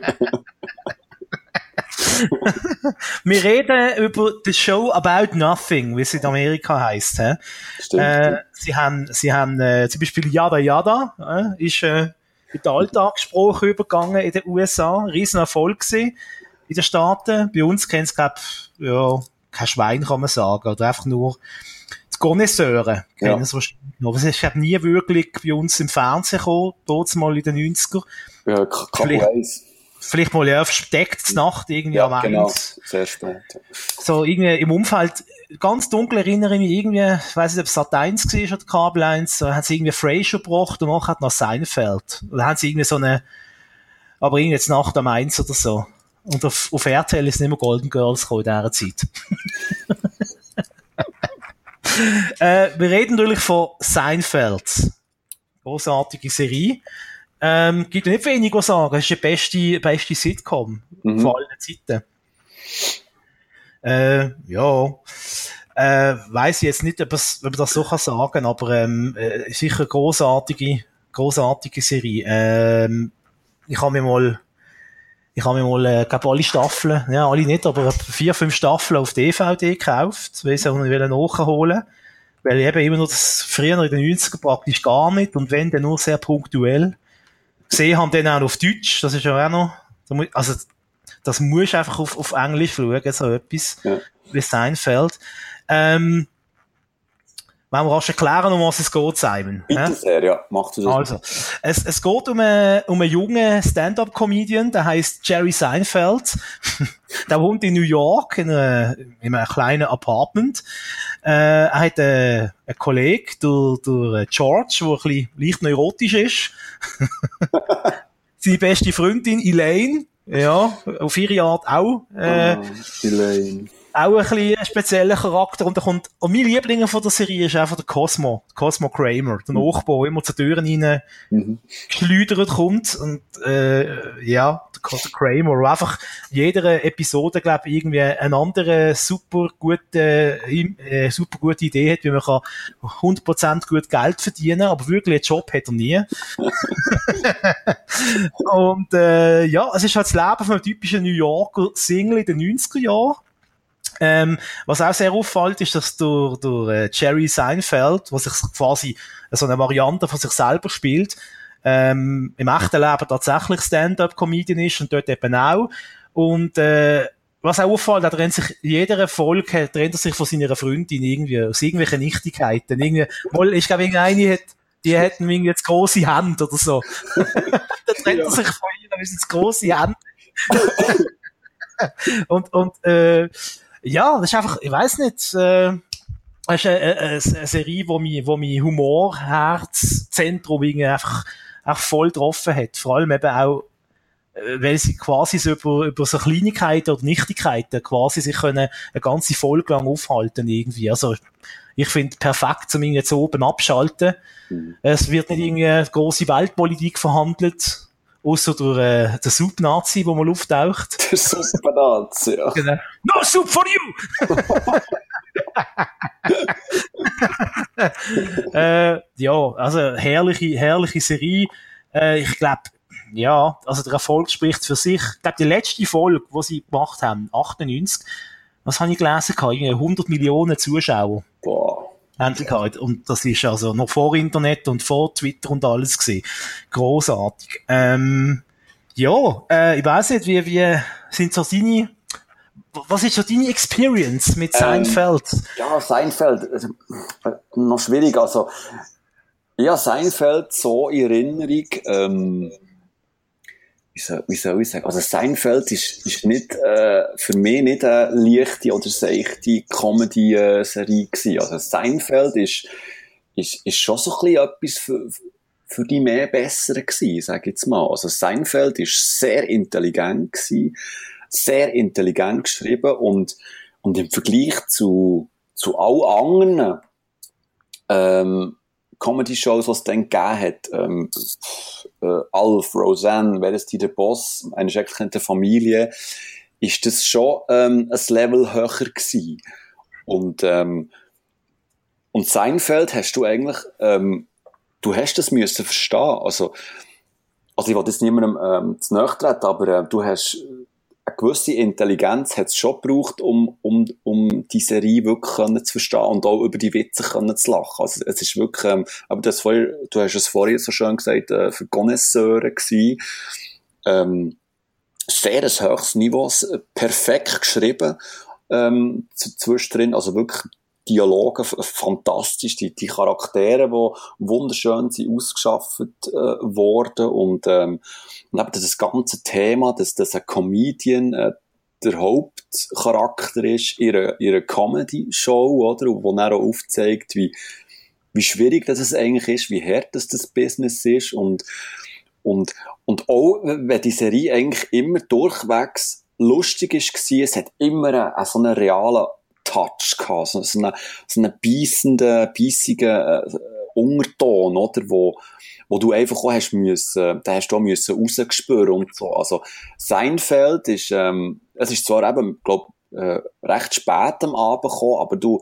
S1: Wir reden über die Show About Nothing, wie sie in Amerika heisst. He? Stimmt. Äh, sie haben, sie haben äh, zum Beispiel Yada Yada, äh, ist äh, in den Alltagssprache übergegangen in den USA. Riesen Erfolg gewesen in den Staaten. Bei uns kennt es, glaube ja, kein Schwein, kann man sagen. Oder einfach nur die Connoisseure kennen ja. es wahrscheinlich noch. Aber es ist nie wirklich bei uns im Fernsehen gekommen, dort mal in den 90er.
S2: Ja, vielleicht,
S1: vielleicht mal ja versteckt Nacht irgendwie ja, am
S2: genau, sehr spät.
S1: So irgendwie im Umfeld, ganz dunkel erinnere ich mich irgendwie, ich weiß nicht, ob es Sat 1 war oder Kabel 1, da haben sie irgendwie Frasier gebracht und nachher noch Seinfeld. Da haben sie irgendwie so eine, aber irgendwie jetzt Nacht am 1 oder so. Und auf, auf RTL ist nicht mehr Golden Girls gekommen in dieser Zeit. äh, wir reden natürlich von Seinfeld. Großartige Serie. Ähm, gibt nicht wenig zu sagen. Es ist die beste, beste Sitcom mhm. von allen Zeiten. Äh, ja. Äh, weiß ich jetzt nicht, ob, es, ob ich das so kann sagen, aber ähm, äh, sicher großartige, großartige Serie. Ähm, ich habe mir mal ich habe mir mal, äh, glaube alle Staffeln, ja, alle nicht, aber vier, fünf Staffeln auf DVD gekauft, weil ich sie nachholen Weil eben immer noch das früher in den 90er praktisch gar nicht und wenn, dann nur sehr punktuell. Gesehen haben dann auch auf Deutsch, das ist ja auch noch, also, das muss einfach auf, auf Englisch schauen, so etwas, ja. wie Seinfeld. Ähm, wollen wir rasch erklären, um was es geht, Simon?
S2: Bitte sehr, ja. Macht
S1: es. Also, es, es geht um einen, um einen jungen Stand-Up-Comedian, der heißt Jerry Seinfeld. der wohnt in New York in, einer, in einem kleinen Apartment. Äh, er hat äh, einen Kollegen, der, der George, der ein bisschen leicht neurotisch ist. Seine beste Freundin Elaine, ja, auf ihre Art auch. Äh, oh, auch ein bisschen spezieller Charakter. Und, da kommt, und mein Liebling von der Serie ist einfach der Cosmo, Cosmo Kramer, der mhm. Nachbar, der immer zur Tür rein mhm. geschleudert kommt. Und, äh, ja, der, der Kramer, der einfach in jeder Episode, glaube ich, irgendwie eine andere super gute, äh, super gute Idee hat, wie man kann 100% gut Geld verdienen, aber wirklich einen Job hat er nie. und, äh, ja, es ist halt das Leben von einem typischen New Yorker Single in den 90er Jahren. Ähm, was auch sehr auffällt, ist, dass durch, durch äh, Jerry Seinfeld, was sich quasi so eine Variante von sich selber spielt, ähm, im echten Leben tatsächlich Stand-up-Comedian ist und dort eben auch. Und äh, was auch auffällt, er trennt sich jeder trennt er sich von seiner Freundin irgendwie aus irgendwelchen Nichtigkeiten. Irgendwie, mal, ich glaube, eine hat, die hätten irgendwie jetzt große Hände oder so. Dann trennt ja. er sich von ihr, weil sie jetzt große Hände. und und äh, ja, das ist einfach, ich weiß nicht, äh, das ist eine, eine, eine Serie, wo mich, wo mich Humorherzzentrum irgendwie einfach, einfach voll getroffen hat. Vor allem eben auch, äh, weil sie quasi so über, über so Kleinigkeiten oder Nichtigkeiten quasi sich können eine ganze Folge lang aufhalten irgendwie. Also, ich finde perfekt zum irgendwie jetzt oben abschalten. Mhm. Es wird nicht irgendwie große Weltpolitik verhandelt Außer durch äh, den Soup-Nazi, der mal auftaucht.
S2: Der Soup-Nazi, ja. Genau.
S1: No soup for you! äh, ja, also herrliche, herrliche Serie. Äh, ich glaube, ja, also der Erfolg spricht für sich. Ich glaube, die letzte Folge, die sie gemacht haben, 98, was habe ich gelesen? 100 Millionen Zuschauer.
S2: Boah
S1: sie gehabt. Und das ist also noch vor Internet und vor Twitter und alles gewesen. Großartig. Ähm, ja, äh, ich weiß nicht, wie, wie sind so deine, was ist so deine Experience mit ähm, Seinfeld? Ähm,
S2: ja, Seinfeld, also, äh, noch schwierig, also, ja, Seinfeld so in Erinnerung, ähm, wie soll, wie soll ich sagen, also Seinfeld ist, ist nicht, äh, für mich nicht eine leichte oder seichte Comedy-Serie gewesen. Also Seinfeld ist, ist, ist schon so ein bisschen etwas für, für die mehr bessere gewesen, sag ich jetzt mal. Also Seinfeld ist sehr intelligent gewesen, sehr intelligent geschrieben und, und im Vergleich zu, zu allen anderen, ähm, Comedy-Shows, was es dann gegeben hat, ähm, äh, Alf, Roseanne, wer ist die der Boss, eine schreckliche Familie, ist das schon ähm, ein Level höher gewesen. Und, ähm, und Seinfeld hast du eigentlich, ähm, du hast das müssen verstehen. Also, also ich will jetzt niemandem ähm, zu nahe treten, aber äh, du hast eine gewisse Intelligenz hat es schon gebraucht, um, um, um die Serie wirklich können zu verstehen und auch über die Witze können zu lachen. Also es ist wirklich, ähm, aber das vorher, du hast es vorher so schön gesagt, äh, für Connoisseure gewesen. Ähm, sehr ein höchstes Niveau, perfekt geschrieben ähm, zwischendrin, also wirklich Dialoge fantastisch, die, die Charaktere, die wunderschön sind ausgeschafft äh, worden und, ähm, und eben das ganze Thema, dass, dass ein Comedian äh, der Hauptcharakter ist ihrer ihrer Comedy-Show, oder, wo er auch aufzeigt, wie, wie schwierig das es eigentlich ist, wie hart das, das Business ist und, und, und auch, wenn die Serie eigentlich immer durchwegs lustig ist, es hat immer einen so einen realen Touch gehabt, so, so einen, so einen beißenden, beißigen äh, Unterton, oder, wo, wo du einfach auch hast müssen, da hast du auch müssen rausgespüren und so. Also, Seinfeld ist, ähm, es ist zwar eben, glaub, äh, recht spät am Abend gekommen, aber du,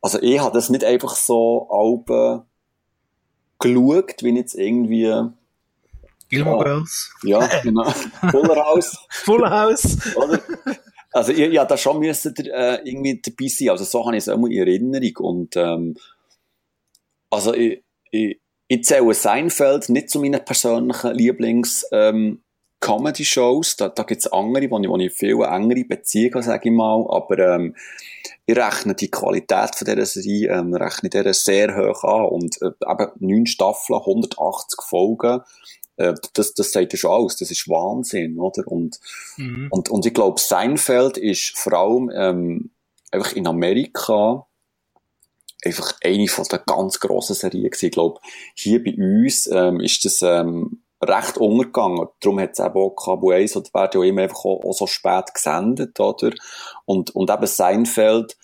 S2: also ich habe das nicht einfach so Alben geschaut, wie jetzt irgendwie
S1: Gilmore ja. Girls.
S2: Ja, genau. Fuller House.
S1: Fuller House.
S2: Oder? Also, ja, ja, da schon müssen äh, irgendwie dabei sein. Also, so habe ich es mal in Erinnerung. Und, ähm, also, ich, ich, ich zähle Seinfeld nicht zu meinen persönlichen Lieblings, ähm, Comedy-Shows. Da, da gibt es andere, wo ich, wo ich viel engere Beziehungen sage ich mal. Aber, ähm, ich rechne die Qualität von dieser Serie, ähm, rechne dieser sehr hoch an. Und, äh, eben neun Staffeln, 180 Folgen. Äh, das, das sagt ja schon alles. Das ist Wahnsinn, oder? Und, mhm. und, und ich glaube, Seinfeld ist vor allem ähm, einfach in Amerika einfach eine von der ganz grossen Serien gewesen. Ich glaube, hier bei uns ähm, ist das ähm, recht untergegangen. Darum hat es eben auch Cabo 1 oder werden ja immer einfach auch, auch so spät gesendet, oder? Und, und eben Seinfeld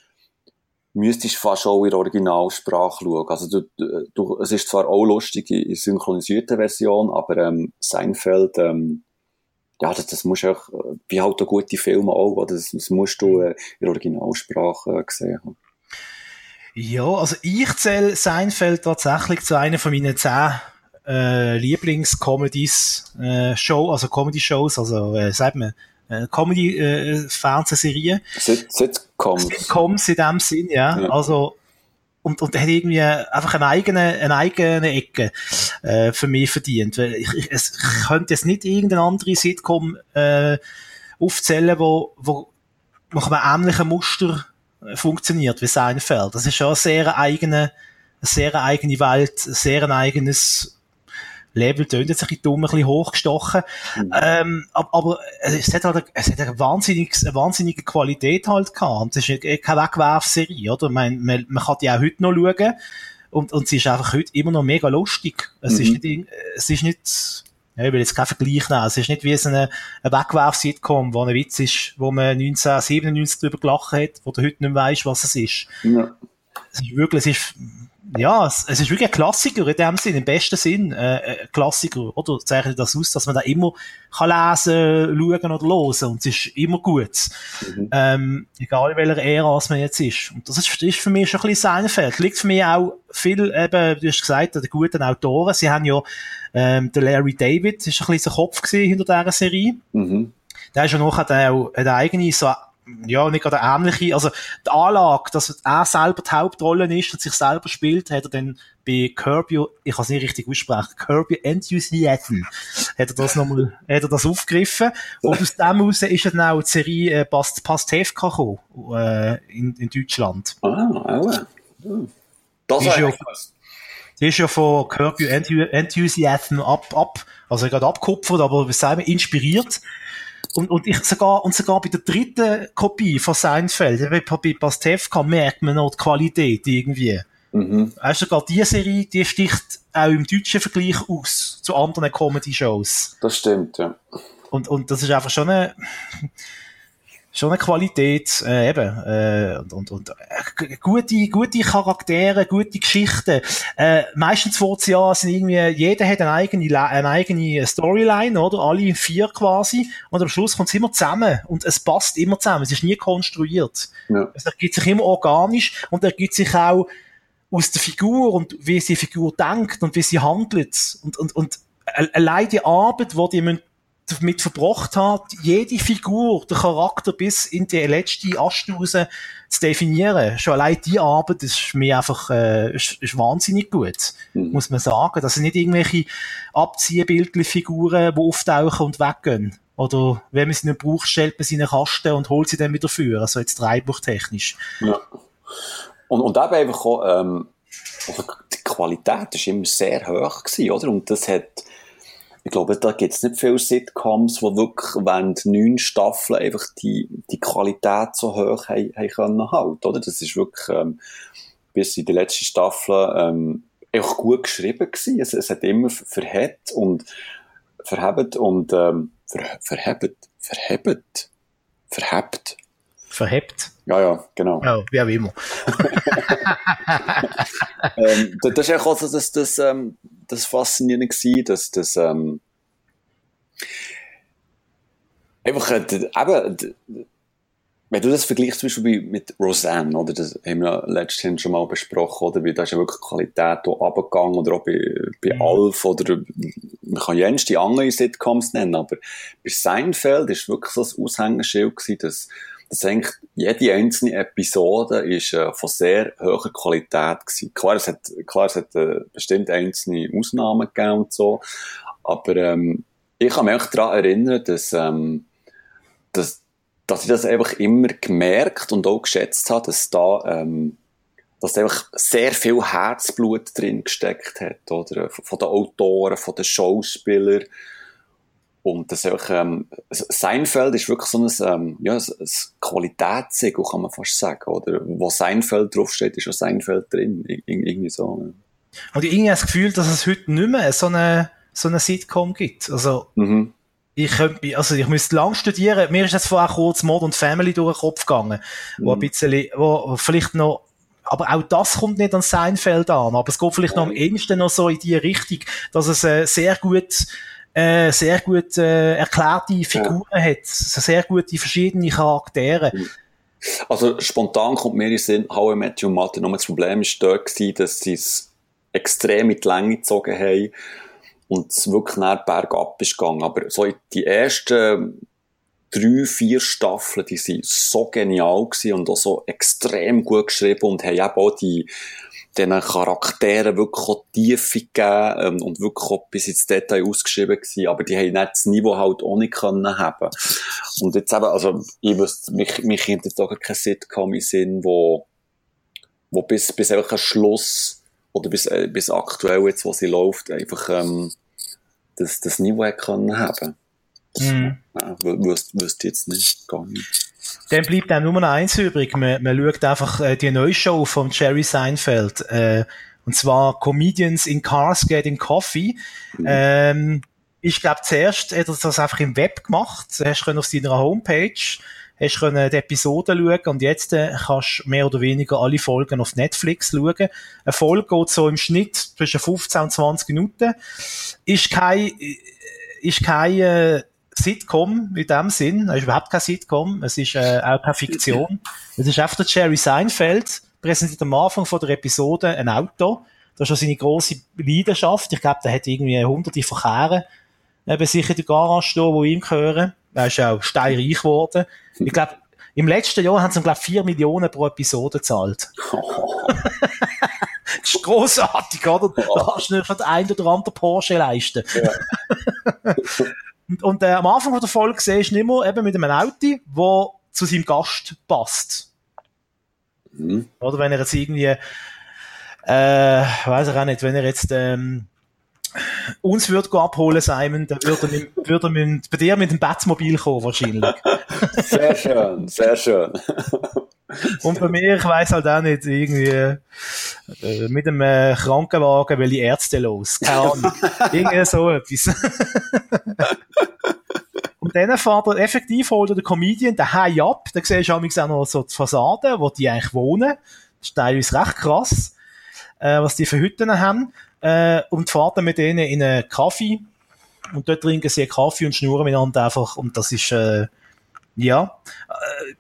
S2: müsstest fast auch in der Originalsprache schauen. Also du, du, es ist zwar auch lustig in synchronisierter Version, aber ähm, Seinfeld, ähm, ja, das, das musst du auch, wie halt auch gute Filme auch, oder? Das, das musst du äh, in der Originalsprache äh, gesehen.
S1: Ja, also ich zähle Seinfeld tatsächlich zu einer von meinen zehn äh, Lieblings-Comedies, äh, also Comedy-Shows, also äh, sagt man, äh, Comedy-Fernsehserie.
S2: Äh, Sitcoms.
S1: Sitcoms in dem Sinn, ja. ja. Also, und, und hat irgendwie einfach eine eigene, eine eigene Ecke äh, für mich verdient. Weil ich, ich, es, ich könnte jetzt nicht irgendeine andere Sitcom äh, aufzählen, wo, wo nach einem ähnlichen Muster funktioniert wie Seinfeld. Das ist schon eine sehr eigene, eine sehr eigene Welt, ein sehr eigenes Level tönt jetzt ein bisschen dumm, ein bisschen hochgestochen. Mhm. Ähm, aber es hat halt, es hat eine wahnsinnige, eine wahnsinnige Qualität halt gehabt. Es ist keine Wegwerfserie, oder? Man, man, man kann die auch heute noch schauen. Und, und sie ist einfach heute immer noch mega lustig. Es mhm. ist nicht, es ist nicht, ja, ich will jetzt keinen Vergleich nehmen. Es ist nicht wie so eine, eine Wegwerf-Sitcom, wo ein Witz ist, wo man 1997 drüber gelacht hat, wo du heute nicht mehr weißt, was es ist. Ja. Es ist wirklich, es ist, ja, es, es ist wirklich ein Klassiker in dem Sinn, im besten Sinn, äh, ein Klassiker, oder? Zeichnet das aus, dass man da immer kann lesen, schauen oder hören und es ist immer gut. Mhm. Ähm, egal in welcher Ära man jetzt ist. Und das ist, ist für mich schon ein bisschen Seinfeld. Liegt für mich auch viel, eben, du hast gesagt, der guten Autoren. Sie haben ja, ähm, der Larry David ist ein bisschen der Kopf gewesen hinter dieser Serie. Mhm. Der ist ja noch, hat auch, hat eigene, so, ja, nicht gerade ähnliche, also die Anlage, dass er selber die Hauptrolle ist und sich selber spielt, hat er dann bei Your, ich kann es nicht richtig aussprechen, Your Enthusiasm, hat er das nochmal, hat er das aufgegriffen und aus dem heraus ist dann auch die Serie äh, Past, Pastewka gekommen, äh, in, in Deutschland.
S2: Ah, auch. Oh. Das
S1: ist ja, die ist ja von Your Enthusiasm ab, ab, also gerade abgekupfert, aber was sagen wir, inspiriert und, und ich sogar, und sogar bei der dritten Kopie von Seinfeld, bei Pastewka merkt man noch die Qualität irgendwie. Mhm. Weißt du, gerade diese Serie, die sticht auch im deutschen Vergleich aus zu anderen Comedy-Shows.
S2: Das stimmt, ja.
S1: Und, und das ist einfach schon eine, schon eine Qualität, äh, eben, äh, und, und, und äh, gute, gute Charaktere, gute Geschichten. Äh, meistens vor ja sind irgendwie, jeder hat eine eigene, eine eigene Storyline, oder? Alle vier quasi. Und am Schluss kommt es immer zusammen. Und es passt immer zusammen. Es ist nie konstruiert. Ja. Es ergibt sich immer organisch und ergibt sich auch aus der Figur und wie sie die Figur denkt und wie sie handelt. Und, und, und allein die Arbeit, die die müssen damit verbracht hat, jede Figur, der Charakter bis in die letzte Astuse zu definieren. Schon allein die Arbeit ist mir einfach äh, ist, ist wahnsinnig gut, mhm. muss man sagen. Das sind nicht irgendwelche Abziehbildli-Figuren, die auftauchen und weggehen. Oder wenn man sie nicht braucht, stellt man sie in einen Kasten und holt sie dann wieder für. Also jetzt dreibuchtechnisch.
S2: Ja. Und, und eben einfach auch, ähm, also die Qualität ist immer sehr hoch gewesen, oder? Und das hat ich glaube, da gibt es nicht viele Sitcoms, wo wirklich während neun Staffeln einfach die, die Qualität so hoch haben, haben können halten, oder? Das ist wirklich, ähm, bis in die letzte Staffel, ähm, einfach gut geschrieben gewesen. Es, es hat immer verhebt und, verhebt und, ähm, ver, verhebt, verhebt, verhebt.
S1: Verhebt.
S2: Ja, ja, genau.
S1: Ja, wie auch immer.
S2: ähm, das ist auch so das, das, ähm, das Faszinierende gewesen, dass das, ähm, einfach, äh, eben, wenn du das vergleichst zum Beispiel mit Roseanne, oder, das haben wir letztens schon mal besprochen, oder, wie da ist ja wirklich Qualität hier runtergegangen, oder auch bei, bei mhm. Alf, oder, man kann ja die andere Sitcoms nennen, aber bei Seinfeld ist wirklich so ein Aushängeschild gewesen, dass dass jede einzelne Episode ist äh, von sehr hoher Qualität gewesen. Klar, es hat, klar, es hat äh, bestimmt einzelne Ausnahmen gegeben und so, aber ähm, ich kann mich daran erinnern, dass, ähm, dass, dass ich das einfach immer gemerkt und auch geschätzt habe, dass da ähm, dass einfach sehr viel Herzblut drin gesteckt hat, oder? Von den Autoren, von den Schauspielern. Und das ist auch, ähm, Seinfeld ist wirklich so ein, ähm, ja, ein, ein Qualitätssiegel, kann man fast sagen, oder? Wo Seinfeld draufsteht, ist auch Seinfeld drin, Ir irgendwie so. Ja.
S1: Und ich habe das Gefühl, dass es heute nicht mehr so eine, so eine Sitcom gibt. Also, mhm. ich könnte, also ich müsste lang studieren. Mir ist jetzt vorher kurz Mod und Family durch den Kopf gegangen, mhm. wo ein bisschen, wo vielleicht noch aber auch das kommt nicht an Seinfeld an, aber es geht vielleicht noch am ehesten noch so in die Richtung, dass es äh, sehr gut äh, sehr gut äh, erklärte Figuren ja. hat, sehr gute verschiedene Charaktere.
S2: Also spontan kommt mir in den Sinn, How I Met Your Mother, nur das Problem war dort, gewesen, dass sie es extrem in die Länge gezogen haben und es wirklich nach bergab ist gegangen. Aber so die ersten drei, vier Staffeln, die sind so genial gewesen und auch so extrem gut geschrieben und haben eben auch die diesen Charakteren wirklich auch Tiefe gegeben ähm, und wirklich auch bis ins Detail ausgeschrieben gewesen, aber die haben nicht das Niveau halt auch nicht können haben. Und jetzt eben, also ich wüsste, mich, mich kennt jetzt auch kein Sitcom im Sinn, wo, wo bis, bis einfach ein Schluss oder bis, äh, bis aktuell jetzt, wo sie läuft, einfach ähm, das, das Niveau können haben. Mhm. Ja, wüsste jetzt nicht, gar nicht.
S1: Dann bleibt dann nur noch eins übrig. Man, man schaut einfach äh, die neue Show von Jerry Seinfeld. Äh, und zwar Comedians in Cars Getting Coffee. Mhm. Ähm, ich glaube, zuerst hat er das einfach im Web gemacht. Hast du auf seiner Homepage hast du die Episoden schauen und jetzt äh, kannst du mehr oder weniger alle Folgen auf Netflix schauen. Eine Folge geht so im Schnitt zwischen 15 und 20 Minuten. Ist kein, ist kein äh, Sitcom in dem Sinn. Es ist überhaupt kein Sitcom. Es ist äh, auch keine Fiktion. Es ist einfach der Jerry Seinfeld, präsentiert am Anfang von der Episode ein Auto. Das ist schon seine grosse Leidenschaft. Ich glaube, der hat irgendwie hunderte Verkehre bei sich in der Garage stehen, die ihm gehören. Er ist auch steinreich geworden. Ich glaube, im letzten Jahr haben sie glaube ich, 4 Millionen pro Episode gezahlt. das ist grossartig, oder? Da kannst du nicht den einen oder anderen Porsche leisten. Ja. Und, und äh, am Anfang der Folge siehst du immer eben mit einem Auto, wo zu seinem Gast passt. Mhm. Oder wenn er jetzt irgendwie, äh, weiß ich auch nicht, wenn er jetzt ähm, uns würde abholen, Simon, dann würde er, mit, würde er mit, bei dir mit dem Batmobil kommen, wahrscheinlich.
S2: Sehr schön, sehr schön.
S1: Und bei mir, ich weiss halt auch nicht, irgendwie, äh, mit einem äh, Krankenwagen will die Ärzte los. Keine Ahnung. irgendwie so etwas. Und dann fährt er effektiv, holt er den Comedian daheim ab. Da siehst du auch noch so die Fassade, wo die eigentlich wohnen. Das ist teilweise recht krass, äh, was die für Hütten haben. Äh, und fährt dann mit denen in einen Kaffee. Und dort trinken sie Kaffee und schnurren miteinander einfach. Und das ist, äh, ja, äh,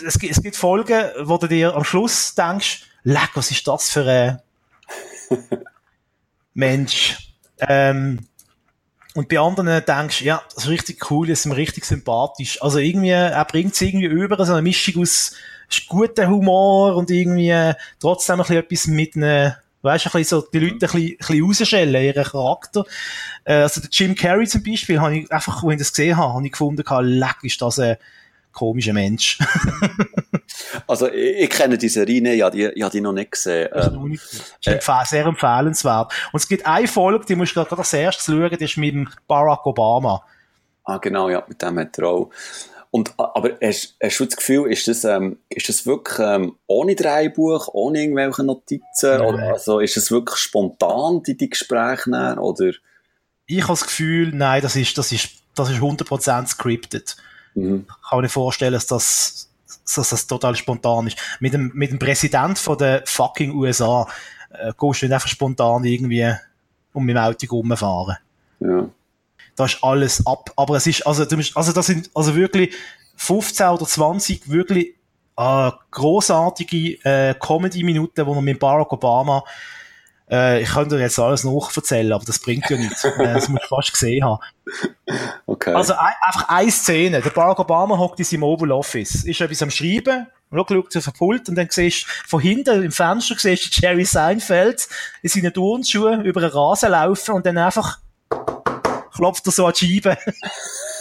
S1: es, gibt, es gibt Folgen, wo du dir am Schluss denkst, leck, was ist das für ein Mensch? Ähm, und bei anderen denkst du, ja, das ist richtig cool, das ist mir richtig sympathisch. Also irgendwie, er bringt es irgendwie über, so eine Mischung aus gutem Humor und irgendwie trotzdem ein bisschen etwas mit einem, weißt du, ein bisschen so, die Leute ein bisschen, ein bisschen rausschellen, ihren Charakter. Äh, also der Jim Carrey zum Beispiel, habe ich einfach, wenn ich das gesehen habe, habe ich gefunden, leck, ist das ein komischer Mensch.
S2: also ich, ich, kenne die Serie nicht, ich habe die, ich habe die noch nicht gesehen.
S1: Ähm, ist äh, sehr empfehlenswert. Und es gibt eine Folge, die musst du gerade als erstes schauen, die ist mit dem Barack Obama.
S2: Ah genau, ja, mit dem hat er auch. Und, aber hast, hast du das Gefühl, ist das, ähm, ist das wirklich ähm, ohne Drehbuch, ohne irgendwelche Notizen? Oder, also ist das wirklich spontan, die, die Gespräche nehmen, oder?
S1: Ich habe das Gefühl, nein, das ist, das ist, das ist 100% scripted. Mhm. Ich kann mir nicht vorstellen, dass das, dass das total spontan ist. Mit dem, mit dem Präsident von der fucking USA äh, gehst du nicht einfach spontan irgendwie um mit dem Auto rumfahren.
S2: Ja.
S1: Da ist alles ab. Aber es ist, also, also das sind also wirklich 15 oder 20 wirklich äh, großartige äh, Comedy-Minuten, wo man mit Barack Obama äh, ich könnte dir jetzt alles nachverzählen, aber das bringt ja nichts. äh, das muss ich fast gesehen haben.
S2: Okay.
S1: Also ein, einfach eine Szene. Der Barack Obama hockt in seinem Oval Office, ist etwas am Schreiben, schaut auf den Pult und dann siehst du von hinten im Fenster siehst du Jerry Seinfeld in seinen Turnschuhen über den Rasen laufen und dann einfach klopft er so an die Scheibe.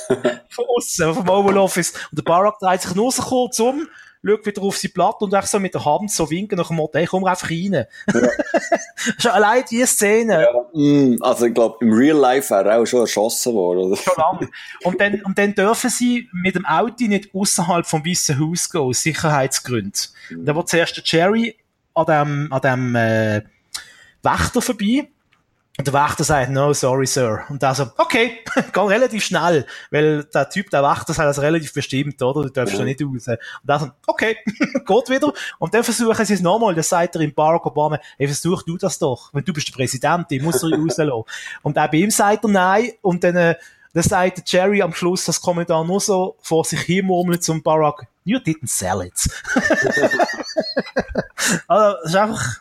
S1: von außen, vom Oval Office. Und der Barack dreht sich nur so kurz um, schaut wieder auf sein Blatt und so mit der Hand so winken nach dem Motto, hey, komm einfach rein. Ja. schon allein diese Szene. Ja,
S2: mm, also ich glaube, im Real Life wäre er auch schon erschossen worden. Oder?
S1: Schon lange. Und dann, und dann dürfen sie mit dem Auto nicht außerhalb vom Weißen Haus gehen, aus Sicherheitsgründen. Mhm. Dann wird zuerst der Jerry an dem, an dem äh, Wächter vorbei und der Wächter sagt, no, sorry, sir. Und der so, okay, geh relativ schnell, weil der Typ, der Wächter, sagt das relativ bestimmt, oder? Du darfst ja. nicht raus. Und der so, okay, geht wieder. Und dann versuchen sie es nochmal, dann sagt er in Barack Obama, hey, versuch du das doch. Wenn du bist der Präsident, ich muss er rauslassen. Und auch bei ihm sagt er nein. Und dann, äh, dann sagt Jerry am Schluss das Kommentar nur so vor sich hin murmelt zum Barack, you didn't sell it. also, das ist einfach,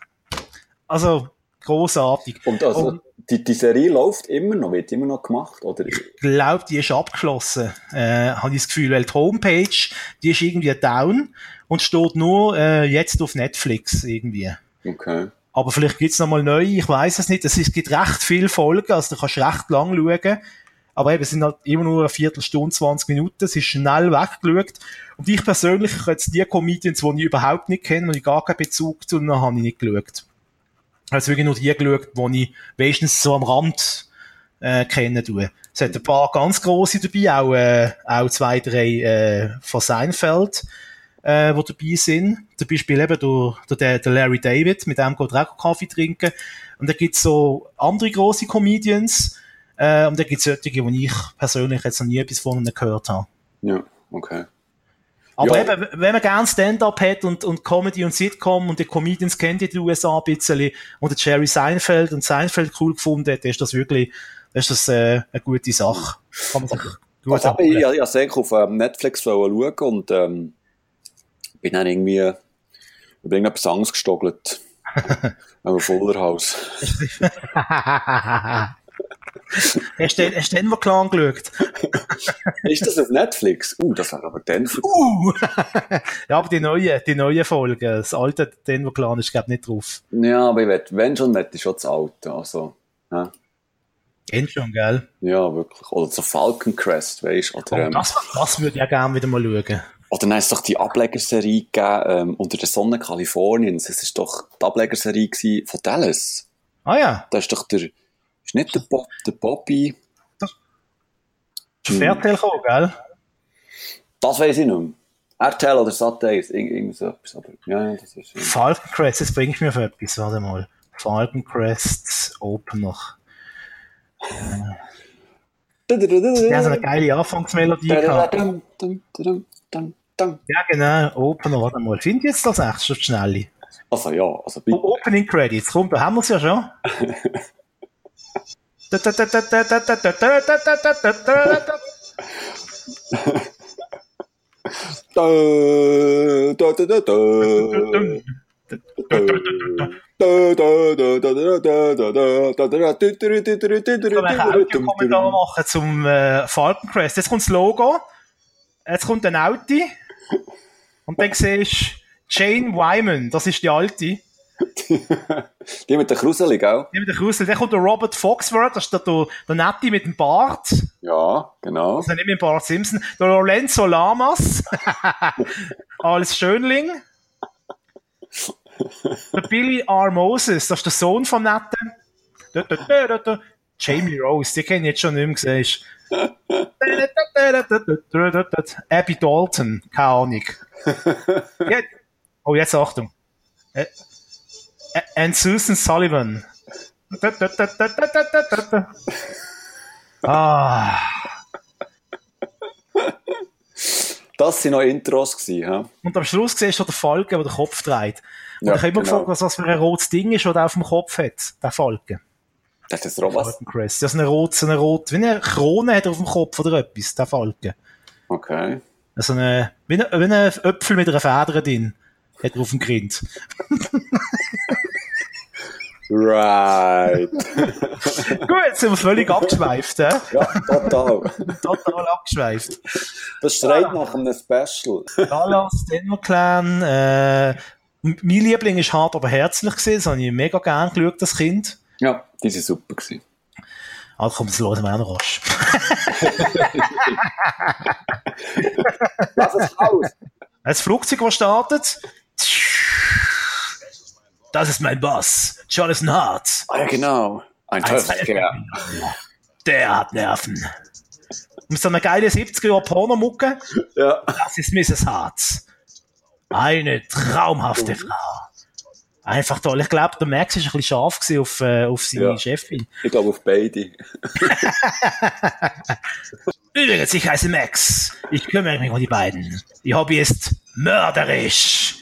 S1: also, großartig.
S2: Und also, und, die, die Serie läuft immer noch, wird immer noch gemacht, oder?
S1: Ich glaube, die ist abgeschlossen, äh, habe ich das Gefühl, weil die Homepage, die ist irgendwie down und steht nur äh, jetzt auf Netflix irgendwie.
S2: Okay.
S1: Aber vielleicht gibt's noch mal neue, ich weiß es nicht. Es gibt recht viele Folgen, also du kannst recht lang schauen. Aber eben, es sind halt immer nur eine Viertelstunde, 20 Minuten, es ist schnell weggeschaut. Und ich persönlich, ich jetzt die Comedians, die ich überhaupt nicht kenne und ich gar keinen Bezug zu, dann habe ich nicht geschaut also wirklich nur die geschaut, die ich wenigstens so am Rand äh, kennen tue. Es hat ein paar ganz grosse dabei, auch, äh, auch zwei, drei äh, von Seinfeld, äh, die dabei sind. Zum Beispiel eben der, der, der Larry David, mit dem geht auch Kaffee trinken. Und da gibt's so andere grosse Comedians, äh, und da gibt's solche, die ich persönlich jetzt noch nie etwas von ihnen gehört habe.
S2: Ja, okay.
S1: Aber ja. eben, wenn man gerne Stand-up hat und, und Comedy und Sitcom und die Comedians kennt in den USA ein bisschen und Jerry Seinfeld und Seinfeld cool gefunden hat, ist das wirklich, ist das äh, eine gute Sache. Kann man sich
S2: gut also, ich, ich, ich sehr auf ähm, Netflix schauen und ähm, bin dann irgendwie über irgendetwas Angst gestogelt. Am Fuller Haus.
S1: Hast du hast Denver Clan geschaut?
S2: ist das auf Netflix? Uh, das war aber Denver.
S1: Uh! ja, aber die neue, die neue Folge, das alte Denver Clan ist, glaube ich, nicht drauf.
S2: Ja, aber ich will, wenn schon, möchte ich schon das alte, also, ja.
S1: Schon, gell?
S2: Ja, wirklich. Oder so Falcon Crest, weißt du?
S1: Oh, ähm, das, das würde ich auch gerne wieder mal schauen.
S2: Oder dann hat es doch die Ablegerserie gegeben, ähm, unter der Sonne Kaliforniens. Es ist doch die Ablegerserie von Dallas.
S1: Ah ja.
S2: Da ist doch der, ist nicht der, Bob, der Bobby.
S1: Das ist hm. gekommen, gell?
S2: Das weiß ich nicht mehr. RTL oder Sat1, irgend so etwas. Aber, ja, das ist, ja.
S1: Falcon Crest, das bringt mir auf etwas, warte mal. Falcon Crest Opener. Der hat so eine geile Anfangsmelodie gehabt. Ja, genau, Opener, warte mal. Finde ich jetzt das echt schon schnell?
S2: Also ja, also bitte.
S1: Opening Credits, komm, da haben wir es ja schon.
S2: Da, da, da, da, da.
S1: Kommentar machen zum Falcon Crest. Jetzt kommt das Logo, jetzt kommt ein Auto und dann siehst du Jane Wyman, das ist die alte.
S2: Die mit der Kruseli, gell?
S1: Die mit der Krusel. Dann kommt der Robert Foxworth, das ist der, der, der Nette mit dem Bart.
S2: Ja, genau.
S1: Also nicht mit dem Bart Simpson. Der Lorenzo Lamas als Schönling. Der Billy R. Moses, das ist der Sohn vom Netten. Da, da, da. Jamie Rose, die kenne ich jetzt schon nicht mehr gesehen. Abby Dalton, keine Ahnung. Oh, jetzt Achtung. And Susan Sullivan. Ah,
S2: Das waren noch Intros, gewesen, hä?
S1: und am Schluss siehst du den Falken, der den Kopf dreht. Und
S2: Ja,
S1: ich habe immer
S2: genau.
S1: gefragt, was das für ein rotes Ding ist, das er auf dem Kopf hat, der Falken.
S2: Das ist auch was.
S1: Das ist eine rot, so eine rot, wie eine Krone hat er auf dem Kopf oder etwas, der Falken.
S2: Okay.
S1: Also eine, wie ein, wie ein Äpfel mit einer Feder drin. Hat er auf dem Grind.
S2: Right.
S1: Gut, jetzt sind wir völlig abgeschweift, hä?
S2: Ja, total.
S1: Total abgeschweift.
S2: Das schreit nach einem Special.
S1: Dallas, Denver Clan, äh, mein Liebling ist hart, aber herzlich. Das habe ich mega gern geschaut, das Kind.
S2: Ja, die waren super. Gewesen.
S1: Also komm, das hören wir auch noch rasch.
S2: Lass es aus.
S1: Das Flugzeug, das startet. Das ist mein Boss, Jonathan Hart.
S2: Ah, ja, genau. Ein
S1: Eins,
S2: Teufel,
S1: zwei,
S2: ja.
S1: Der hat Nerven. Mit so einer geilen 70er Pornomucke.
S2: ja.
S1: Das ist Mrs. Hart. Eine traumhafte Frau. Einfach toll. Ich glaube, der Max ist ein bisschen scharf auf, äh, auf seine
S2: Ja.
S1: Chefin.
S2: Ich glaube auf beide.
S1: Übrigens, ich heiße Max. Ich kümmere mich um die beiden. Ihr Hobby ist mörderisch.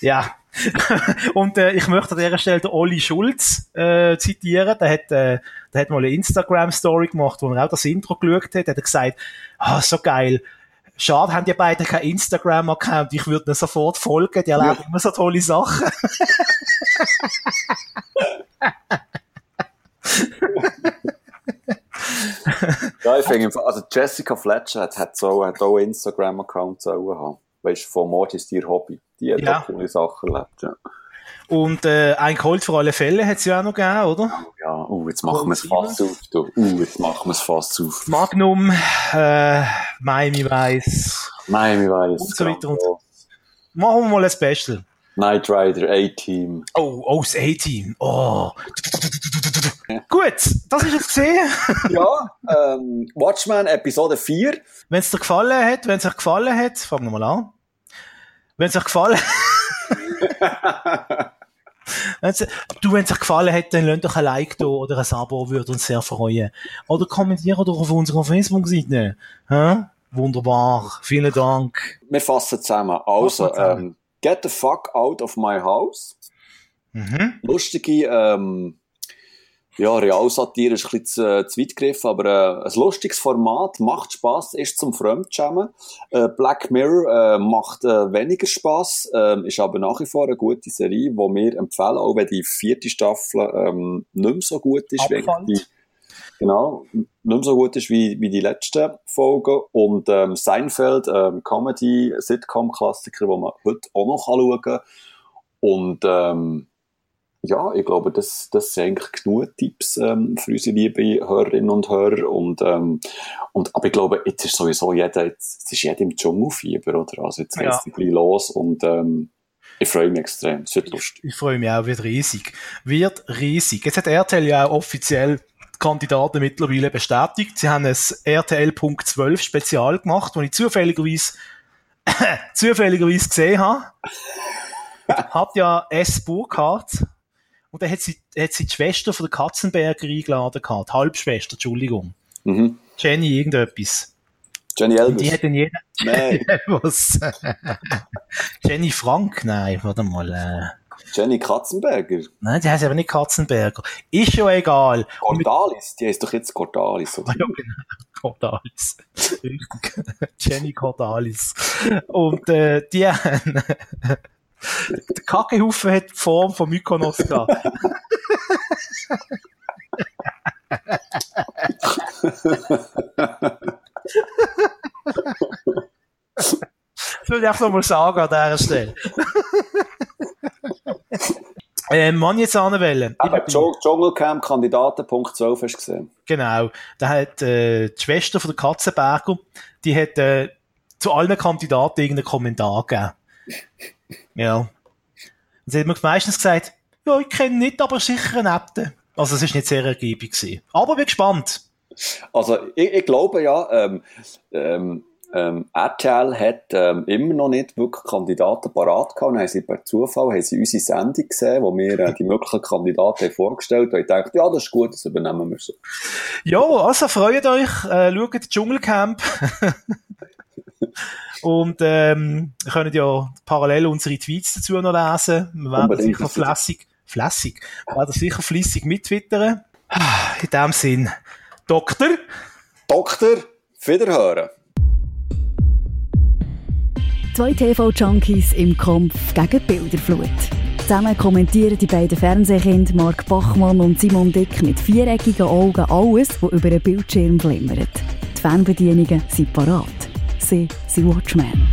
S1: Ja. Und äh, ich möchte an dieser Stelle den Olli Schulz äh, zitieren. Der hat, äh, der hat mal eine Instagram-Story gemacht, wo er auch das Intro geschaut hat. Er hat gesagt, ah, so geil. Schade, haben die beiden kein Instagram-Account. Ich würde ihnen sofort folgen. Die erleben immer so tolle Sachen.
S2: Ja, ich finde, also Jessica Fletcher hat, hat, so, hat auch einen Instagram-Account sollen haben. Weißt du, von Mord ist ihr Hobby. Die hat
S1: Ja.
S2: auch coole Sachen erlebt, ja.
S1: Und äh, ein Colt für alle Fälle hat es ja auch noch gegeben, oder?
S2: Ja, uh, jetzt machen wir es fast auf, du. Uh, jetzt machen wir es fast auf.
S1: Magnum, äh, Miami Vice.
S2: Miami Vice.
S1: Und so weiter und so. Machen wir mal ein Special.
S2: Knight Rider, A-Team.
S1: Oh, oh, das A-Team. Oh. Gut, das ist es gesehen.
S2: Ja, ähm, Watchmen Episode 4.
S1: Wenn es dir gefallen hat, wenn es euch gefallen hat, fangen wir mal an. Wenn es euch gefallen Wenn's, du, wenn es euch gefallen hat, dann lasst doch ein Like da oder ein Abo, würde uns sehr freuen. Oder kommentieren doch auf unserer Facebook-Seite. Wunderbar. Vielen Dank.
S2: Wir fassen zusammen. Also,
S1: Fassen zusammen.
S2: ähm, Get the fuck out of my house.
S1: Mhm.
S2: Lustige, ähm, ja, Realsatire ist ein bisschen zu, zu weit gegriffen, aber äh, ein lustiges Format, macht Spaß, ist zum Fremdschämen. Äh, Black Mirror äh, macht äh, weniger Spaß, äh, ist aber nach wie vor eine gute Serie, die wir empfehlen, auch wenn die vierte Staffel ähm, nicht mehr so gut ist. die, genau, nicht mehr so gut ist wie, wie die letzten Folgen. Und ähm, Seinfeld, ähm, Comedy, Sitcom-Klassiker, wo man heute auch noch schauen kann. Und ähm, ja, ich glaube, das, das sind eigentlich genug Tipps ähm, für unsere liebe Hörerinnen und Hörer. Und, ähm, und, aber ich glaube, jetzt ist sowieso jeder, jetzt, es ist jeder im Dschungelfieber, oder? Also jetzt
S1: Ja.
S2: geht's ein bisschen los und ähm, ich freue mich extrem. Es wird lustig.
S1: Ich freue mich auch, wird riesig. Wird riesig. Jetzt hat RTL ja auch offiziell die Kandidaten mittlerweile bestätigt. Sie haben ein RTL.12 Spezial gemacht, wo ich zufälligerweise zufälligerweise gesehen habe, hat ja S. Burkhardt und dann hat sie, hat sie die Schwester von der Katzenberger eingeladen gehabt, die Halbschwester, Entschuldigung.
S2: Mhm.
S1: Jenny irgendetwas.
S2: Jenny
S1: Die
S2: Elvis.
S1: hat dann jeder,
S2: Nein?
S1: Jenny Frank? Nein, warte mal, äh,
S2: Jenny Katzenberger.
S1: nein, die heißt aber nicht Katzenberger. Ist schon egal.
S2: Cordalis, die heißt doch jetzt Cordalis. Oder?
S1: Ja, genau. Cordalis. Jenny Cordalis. Und äh, die haben... Der Kackehaufen hat die Form von Mykonos gehabt. Das würde ich einfach noch mal sagen an dieser Stelle. ähm, Mann jetzt anwählen.
S2: Aber Dschung- Dschungelcamp Kandidaten Punkt 12 hast du gesehen.
S1: Genau. Da hat äh, die Schwester von der Katzenberger, die hat äh, zu allen Kandidaten irgendeinen Kommentar gegeben. Ja. Und sie hat mir meistens gesagt, ja, ich kenne nicht, aber sicher einen netten. Also es ist nicht sehr ergiebig gewesen. Aber bin gespannt.
S2: Also ich, ich glaube ja, ähm, ähm, ähm, RTL hat ähm, immer noch nicht wirklich Kandidaten parat gehabt. Dann haben sie per Zufall haben sie unsere Sendung gesehen, wo wir äh, die möglichen Kandidaten vorgestellt haben. Und ich dachte, ja, das ist gut, das übernehmen wir so.
S1: Ja, also freut euch, äh, schaut Dschungelcamp. Und ähm, ihr könnt ja parallel unsere Tweets dazu noch lesen. Wir werden
S2: Unbedingt.
S1: sicher flässig, flässig, wir werden sicher flüssig mittwittern. In dem Sinn, Doktor,
S2: Doktor, Wiederhören.
S3: Zwei TV-Junkies im Kampf gegen Bilderflut. Zusammen kommentieren die beiden Fernsehkinder Mark Bachmann und Simon Dick mit viereckigen Augen alles, was über den Bildschirm flimmert. Die Fernbedienungen sind parat. se si Watchmen.